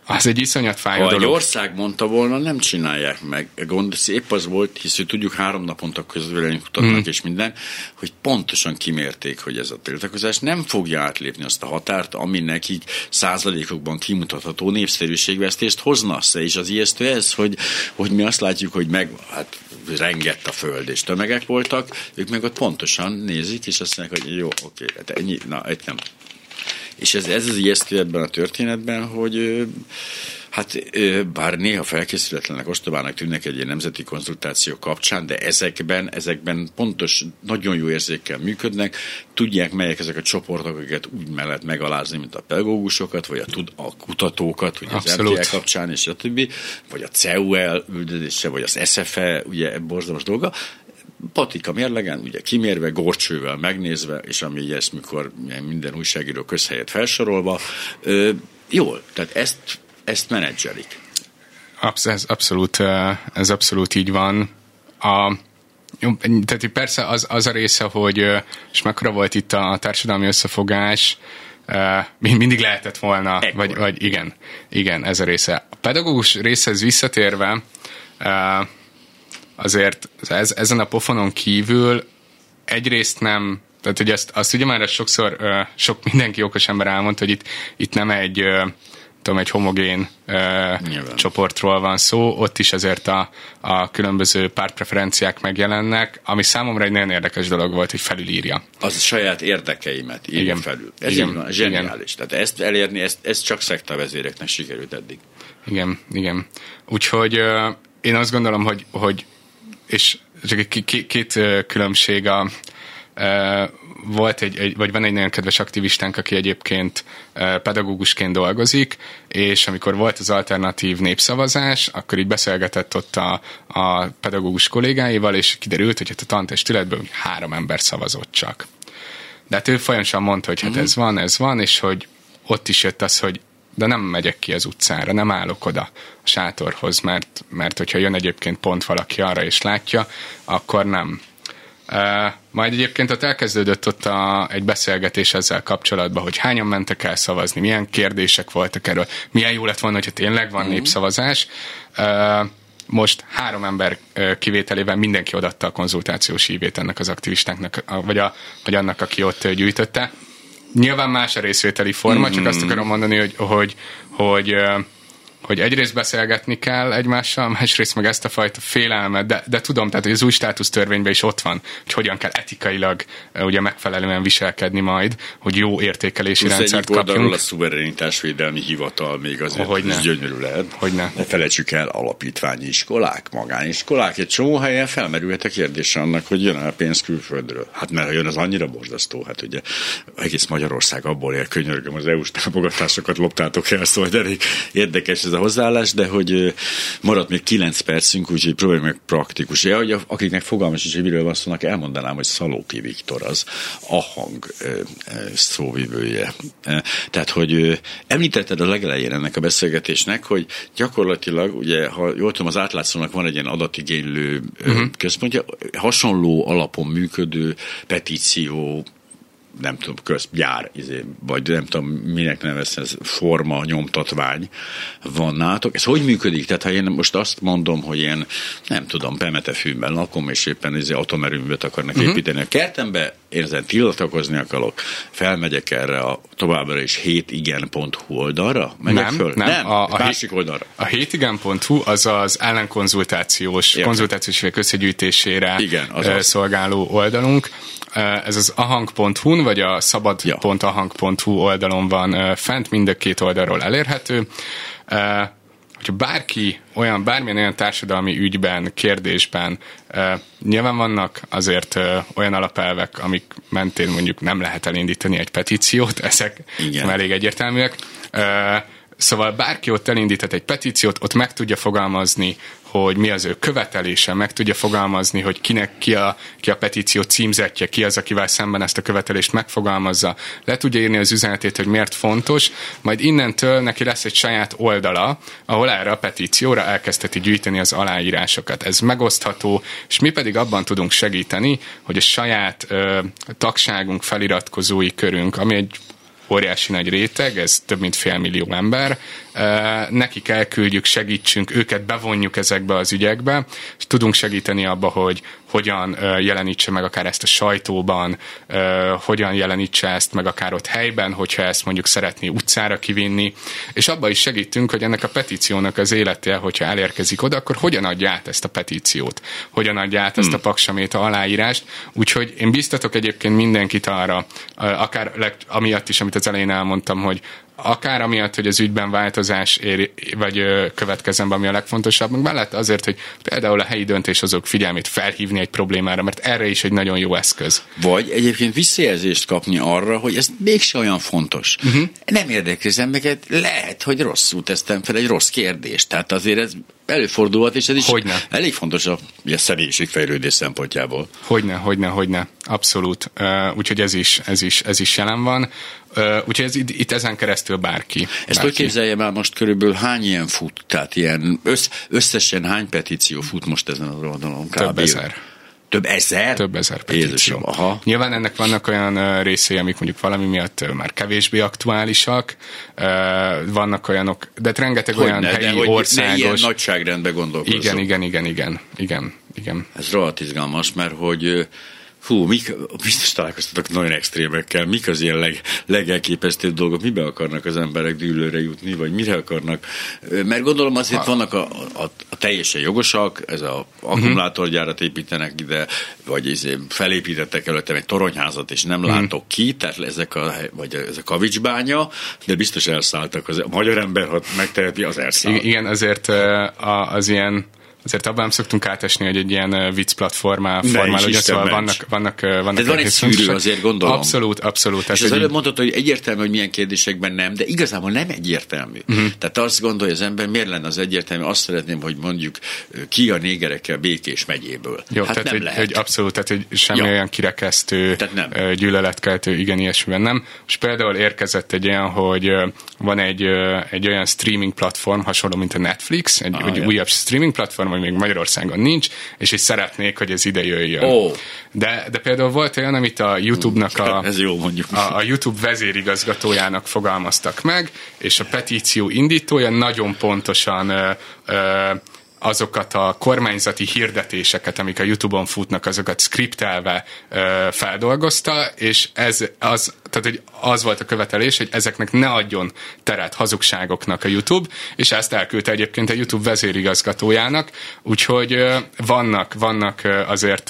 az egy iszonyat fájó ha dolog. egy ország mondta volna, nem csinálják meg. Gond épp az volt, hisz tudjuk három naponta kutatnak mm. és minden, hogy pontosan kimérték, hogy ez a tiltakozás nem fogja átlépni azt a határt, ami nekik százalékokban kimutatható népszerűségvesztést hozna. És az ijesztő ez, hogy, hogy mi azt látjuk, hogy meg, hát rengett a föld, és tömegek voltak, ők meg ott pontosan nézik, és azt mondják, hogy jó, oké, hát ennyi, na, egy nem és ez, ez az ijesztő ebben a történetben, hogy Hát bár néha felkészületlenek, ostobának tűnnek egy ilyen nemzeti konzultáció kapcsán, de ezekben, ezekben pontos, nagyon jó érzékkel működnek, tudják, melyek ezek a csoportok, akiket úgy mellett megalázni, mint a pedagógusokat, vagy a, tud, a kutatókat, ugye az MTL kapcsán, és a többi, vagy a CEUL üldözése, vagy az SFE, ugye borzalmas dolga, patika mérlegen, ugye kimérve, gorcsővel megnézve, és ami ezt mikor minden újságíró közhelyet felsorolva, ö, jól, tehát ezt, ezt menedzselik. Absz- ez abszolút, ez abszolút így van. A, jó, tehát persze az, az a része, hogy és mekkora volt itt a társadalmi összefogás, mindig lehetett volna, vagy, vagy igen, igen, ez a része. A pedagógus részhez visszatérve, azért ez, ezen a pofonon kívül egyrészt nem, tehát hogy ezt, azt ugye már sokszor sok mindenki okos ember elmondta, hogy itt, itt nem egy tudom, egy homogén uh, csoportról van szó, ott is azért a, a különböző pártpreferenciák megjelennek, ami számomra egy nagyon érdekes dolog volt, hogy felülírja. Az a saját érdekeimet írja Igen. felül. Ez Igen. így van, zseniális. Igen. Tehát ezt elérni, ezt, ezt csak szektavezéreknek sikerült eddig. Igen, igen. Úgyhogy én azt gondolom, hogy, hogy és csak egy két, két különbség a, volt egy, egy, vagy van egy nagyon kedves aktivistánk, aki egyébként pedagógusként dolgozik, és amikor volt az alternatív népszavazás, akkor így beszélgetett ott a, a pedagógus kollégáival, és kiderült, hogy hát a tantestületből három ember szavazott csak. De hát ő folyamatosan mondta, hogy hát uh-huh. ez van, ez van, és hogy ott is jött az, hogy de nem megyek ki az utcára, nem állok oda a sátorhoz, mert, mert hogyha jön egyébként pont valaki arra és látja, akkor nem. Uh, majd egyébként ott elkezdődött ott a, egy beszélgetés ezzel kapcsolatban, hogy hányan mentek el szavazni, milyen kérdések voltak erről, milyen jó lett volna, hogyha tényleg van mm. népszavazás. Uh, most három ember kivételével mindenki odatta a konzultációs ívét ennek az aktivistáknak, vagy, a, vagy annak, aki ott gyűjtötte nyilván más a részvételi forma, mm. csak azt akarom mondani, hogy, hogy, hogy hogy egyrészt beszélgetni kell egymással, másrészt meg ezt a fajta félelmet, de, de tudom, tehát az új státusztörvényben is ott van, hogy hogyan kell etikailag ugye megfelelően viselkedni majd, hogy jó értékelési Plusz rendszert kapjunk. a szuverenitásvédelmi hivatal még azért hogy ne. gyönyörű lehet. Hogy ne. ne felejtsük el alapítványi iskolák, magániskolák, egy csomó helyen felmerülhet a kérdés annak, hogy jön a pénz külföldről. Hát mert ha jön, az annyira borzasztó. Hát ugye egész Magyarország abból él, könyörgöm, az EU-s támogatásokat loptátok el, szóval elég érdekes ez a hozzáállás, de hogy maradt még 9 percünk, úgyhogy próbáljuk meg praktikus. Ja, hogy akiknek fogalmas is, hogy miről van szónak, elmondanám, hogy Szalóki Viktor az a hang szóvivője. Tehát, hogy említetted a legelején ennek a beszélgetésnek, hogy gyakorlatilag, ugye, ha jól tudom, az átlátszónak van egy ilyen adatigénylő uh-huh. központja, hasonló alapon működő petíció nem tudom, közgyár, izé, vagy nem tudom, minek nevezsz, ez forma, nyomtatvány van nátok. Ez hogy működik? Tehát ha én most azt mondom, hogy én nem tudom, Pemetefűben lakom, és éppen izé atomerőművet akarnak uh-huh. építeni a kertembe, én ezen tiltakozni akarok, felmegyek erre a továbbra is hétigen.hu oldalra? Megyek nem, föl? nem, nem, a, a másik oldalra. A hétigen.hu az az ellenkonzultációs, Értem. konzultációs összegyűjtésére Igen, az szolgáló oldalunk. Ez az ahang.hu-n, vagy a szabad.ahang.hu oldalon van fent, mind a két oldalról elérhető hogyha bárki olyan, bármilyen olyan társadalmi ügyben, kérdésben, nyilván vannak azért olyan alapelvek, amik mentén mondjuk nem lehet elindítani egy petíciót, (laughs) ezek elég egyértelműek. Szóval bárki ott elindíthat egy petíciót, ott meg tudja fogalmazni, hogy mi az ő követelése, meg tudja fogalmazni, hogy kinek ki a, ki a petíció címzetje, ki az, akivel szemben ezt a követelést megfogalmazza, le tudja írni az üzenetét, hogy miért fontos, majd innentől neki lesz egy saját oldala, ahol erre a petícióra elkezdheti gyűjteni az aláírásokat. Ez megosztható, és mi pedig abban tudunk segíteni, hogy a saját ö, tagságunk, feliratkozói körünk, ami egy óriási nagy réteg, ez több mint fél millió ember, nekik elküldjük, segítsünk, őket bevonjuk ezekbe az ügyekbe, és tudunk segíteni abba, hogy hogyan jelenítse meg akár ezt a sajtóban, hogyan jelenítse ezt meg akár ott helyben, hogyha ezt mondjuk szeretné utcára kivinni, és abba is segítünk, hogy ennek a petíciónak az élete, hogyha elérkezik oda, akkor hogyan adja át ezt a petíciót, hogyan adja át ezt a hmm. paksamét, a aláírást, úgyhogy én biztatok egyébként mindenkit arra, akár amiatt is, amit az elején elmondtam, hogy akár amiatt, hogy az ügyben változás ér, vagy következzen be, ami a legfontosabb, meg mellett azért, hogy például a helyi döntéshozók figyelmét felhívni egy problémára, mert erre is egy nagyon jó eszköz. Vagy egyébként visszajelzést kapni arra, hogy ez mégse olyan fontos. Uh-huh. Nem érdekli az embereket, lehet, hogy rosszul tesztem fel egy rossz kérdést. Tehát azért ez előfordulhat, és ez is hogyne. elég fontos a, a személyiségfejlődés szempontjából. Hogyne, hogyne, hogyne. Abszolút. Uh, úgyhogy ez is, ez, is, ez is jelen van. Úgyhogy ez, itt, ezen keresztül bárki. Ezt bárki. hogy képzeljem el most körülbelül hány ilyen fut? Tehát ilyen össz, összesen hány petíció fut most ezen az oldalon? Több ezer. Több ezer? Több ezer petíció. Jézusom, aha. Nyilván ennek vannak olyan részei, amik mondjuk valami miatt már kevésbé aktuálisak, vannak olyanok, de rengeteg hogy olyan ne, helyi, de, hogy országos... Ne ilyen nagyságrendben gondolkozom. Igen, igen, igen, igen, igen, igen. Ez rohadt izgalmas, mert hogy Hú, mik, biztos találkoztatok nagyon extrémekkel, mik az ilyen leg, legelképesztőbb dolgok, mibe akarnak az emberek dűlőre jutni, vagy mire akarnak, mert gondolom azért ha. vannak a, a, a teljesen jogosak, ez a akkumulátorgyárat építenek ide, vagy izé felépítettek előttem egy toronyházat, és nem uh-huh. látok ki, tehát ezek a, vagy ez a kavicsbánya, de biztos elszálltak, az, a magyar ember, ha megteheti, az elszáll. Igen, azért az ilyen azért abban nem szoktunk átesni, hogy egy ilyen vicc platformá formál, ugye szóval vannak, vannak, vannak Tehát van egy szűrő, azért gondolom. Abszolút, abszolút. És az előbb mondtad, hogy egyértelmű, hogy milyen kérdésekben nem, de igazából nem egyértelmű. Uh-huh. Tehát azt gondolja az ember, miért lenne az egyértelmű, azt szeretném, hogy mondjuk ki a négerekkel Békés megyéből. Jó, hát tehát, nem hogy, lehet. hogy abszolút, tehát hogy semmi ja. olyan kirekesztő, tehát nem. gyűlöletkeltő, igen, ilyesmiben nem. És például érkezett egy olyan, hogy van egy, egy olyan streaming platform, hasonló, mint a Netflix, egy, ah, egy ja. újabb streaming platform, ami még Magyarországon nincs, és is szeretnék, hogy ez ide jöjjön. Oh. De, de például volt olyan, amit a YouTube-nak a, (laughs) ez jó mondjuk. a, a YouTube vezérigazgatójának fogalmaztak meg, és a petíció indítója nagyon pontosan ö, ö, azokat a kormányzati hirdetéseket, amik a YouTube-on futnak, azokat skriptelve ö, feldolgozta, és ez az tehát hogy az volt a követelés, hogy ezeknek ne adjon teret hazugságoknak a YouTube, és ezt elküldte egyébként a YouTube vezérigazgatójának, úgyhogy vannak, vannak azért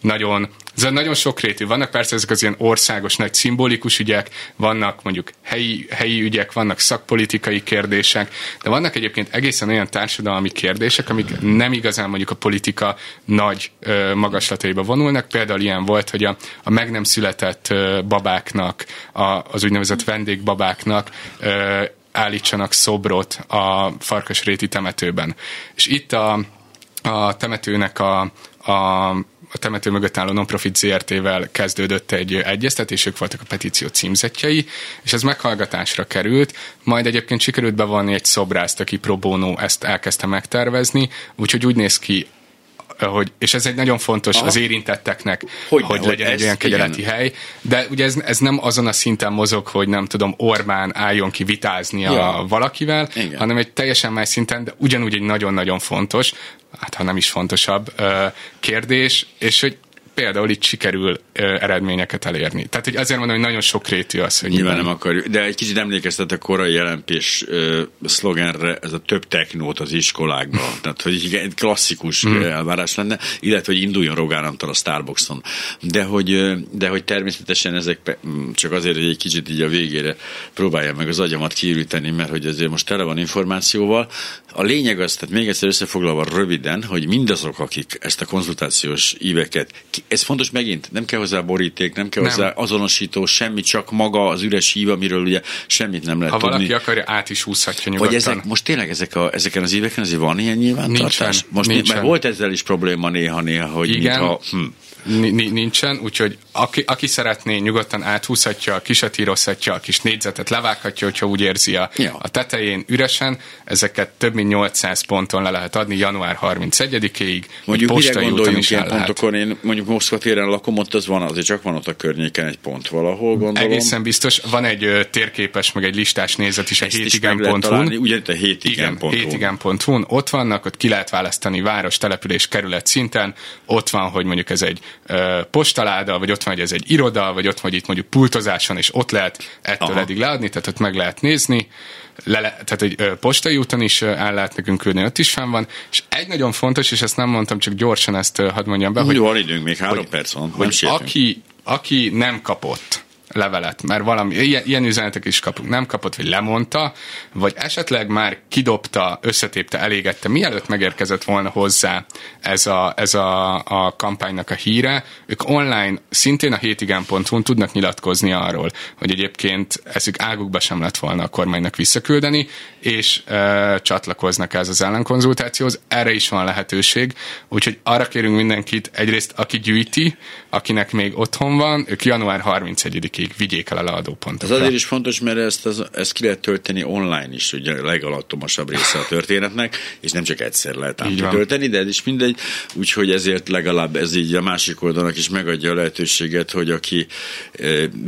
nagyon ez nagyon sokrétű. Vannak persze ezek az ilyen országos nagy szimbolikus ügyek, vannak mondjuk helyi, helyi ügyek, vannak szakpolitikai kérdések, de vannak egyébként egészen olyan társadalmi kérdések, amik nem igazán mondjuk a politika nagy ö, magaslataiba vonulnak. Például ilyen volt, hogy a, a meg nem született ö, babáknak, a, az úgynevezett vendégbabáknak ö, állítsanak szobrot a Farkasréti temetőben. És itt a, a temetőnek a, a a temető mögött álló Nonprofit ZRT-vel kezdődött egy egyeztetés, ők voltak a petíció címzetjei, és ez meghallgatásra került, majd egyébként sikerült bevonni egy szobrászt, aki pro bono ezt elkezdte megtervezni, úgyhogy úgy néz ki hogy, és ez egy nagyon fontos Aha. az érintetteknek, hogy, hogy legyen egy olyan kegyeleti igen. hely, de ugye ez, ez nem azon a szinten mozog, hogy nem tudom, Orbán álljon ki vitázni ja. a valakivel, igen. hanem egy teljesen más szinten, de ugyanúgy egy nagyon-nagyon fontos, hát ha nem is fontosabb kérdés, és hogy például itt sikerül ö, eredményeket elérni. Tehát, hogy azért mondom, hogy nagyon sokrétű az, hogy Nyilván nem akarjuk, de egy kicsit emlékeztet a korai jelentés ö, szlogenre, ez a több technót az iskolákban. (laughs) Tehát, hogy egy klasszikus mm. elvárás lenne, illetve, hogy induljon Rogán Antal a Starbuckson. De hogy, de hogy természetesen ezek csak azért, hogy egy kicsit így a végére próbálja meg az agyamat kiüríteni, mert hogy azért most tele van információval. A lényeg az, tehát még egyszer összefoglalva röviden, hogy mindazok, akik ezt a konzultációs íveket ez fontos megint, nem kell hozzá boríték, nem kell nem. hozzá azonosító, semmi, csak maga az üres hív, amiről ugye semmit nem lehet ha tudni. Ha valaki akarja, át is húzhatja nyugodtan. Vagy ezek, most tényleg ezek a, ezeken az éveken azért van ilyen nyilvántartás? Nincsen, most nincsen. Mert volt ezzel is probléma néha-néha, hogy Igen. mintha... Hm nincsen, úgyhogy aki, aki szeretné, nyugodtan áthúzhatja, kisatírozhatja, a kis négyzetet levághatja, hogyha úgy érzi a, ja. a tetején üresen. Ezeket több mint 800 ponton le lehet adni január 31-ig. Mondjuk mire gondoljunk ilyen pontokon? Én mondjuk Moszkva téren lakom, ott az van, azért csak van ott a környéken egy pont valahol, gondolom. Egészen biztos. Van egy térképes, meg egy listás nézet is a hétigen.hu-n. Ugye a hétigen.hu. hétigen.hu-n. Ott vannak, ott ki lehet választani város, település, kerület szinten. Ott van, hogy mondjuk ez egy postaláda, vagy ott van, hogy ez egy iroda, vagy ott van, hogy itt mondjuk pultozáson, és ott lehet ettől Aha. eddig leadni, tehát ott meg lehet nézni. Le, tehát egy ö, postai úton is el lehet nekünk küldeni, ott is fenn van. És egy nagyon fontos, és ezt nem mondtam, csak gyorsan ezt hadd mondjam be, hogy... Jó, időnk, még három hogy, perc van. Hogy aki, aki nem kapott levelet, mert valami, ilyen, ilyen üzenetek is kapunk, nem kapott, vagy lemondta, vagy esetleg már kidobta, összetépte, elégette, mielőtt megérkezett volna hozzá ez a, ez a, a kampánynak a híre, ők online szintén a hétigen.hu tudnak nyilatkozni arról, hogy egyébként ezük águkba sem lett volna a kormánynak visszaküldeni, és e, csatlakoznak ez az ellenkonzultációhoz. Erre is van lehetőség, úgyhogy arra kérünk mindenkit, egyrészt aki gyűjti, akinek még otthon van, ők január 31-ig akik vigyék el a leadópontokra. Ez azért is fontos, mert ezt, az, ezt ki lehet tölteni online is, ugye a legalattomosabb része a történetnek, és nem csak egyszer lehet ám tölteni, de ez is mindegy, úgyhogy ezért legalább ez így a másik oldalnak is megadja a lehetőséget, hogy aki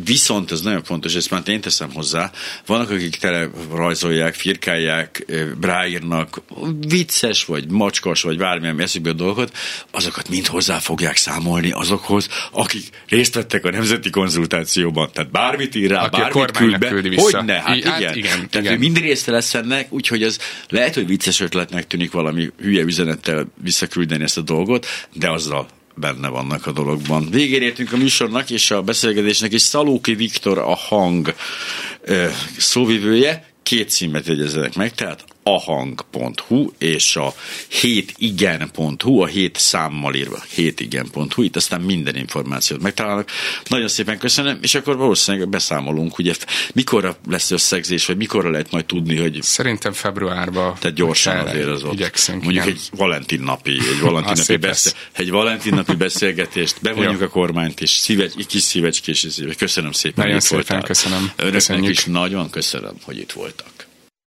viszont, ez nagyon fontos, ezt már én teszem hozzá, vannak, akik tele rajzolják, firkálják, bráírnak, vicces, vagy macskos, vagy bármilyen eszükbe a dolgot, azokat mind hozzá fogják számolni azokhoz, akik részt vettek a nemzeti konzultációban van. Tehát bármit ír rá, Aki bármit küld be, küldi vissza. hogy ne, hát, I, hát igen. igen. Tehát igen. mind része lesz ennek, úgyhogy ez lehet, hogy vicces ötletnek tűnik valami hülye üzenettel visszaküldeni ezt a dolgot, de azzal benne vannak a dologban. Végén értünk a műsornak és a beszélgetésnek, és Szalóki Viktor a hang szóvivője, két címet jegyezenek meg, tehát ahang.hu és a hétigen.hu, a hét számmal írva, hétigen.hu, itt aztán minden információt megtalálnak. Nagyon szépen köszönöm, és akkor valószínűleg beszámolunk, ugye mikor lesz összegzés, vagy mikor lehet majd tudni, hogy... Szerintem februárban. Tehát gyorsan azért az ott. Igyekszünk, Mondjuk igen. egy Valentin napi, egy Valentin (laughs) napi, beszél, egy Valentin napi beszélgetést, bevonjuk a kormányt, és szívecs, egy kis szívecskés. Köszönöm szépen, Nagyon szépen voltál. köszönöm. Önöknek Köszönjük. is nagyon köszönöm, hogy itt voltak.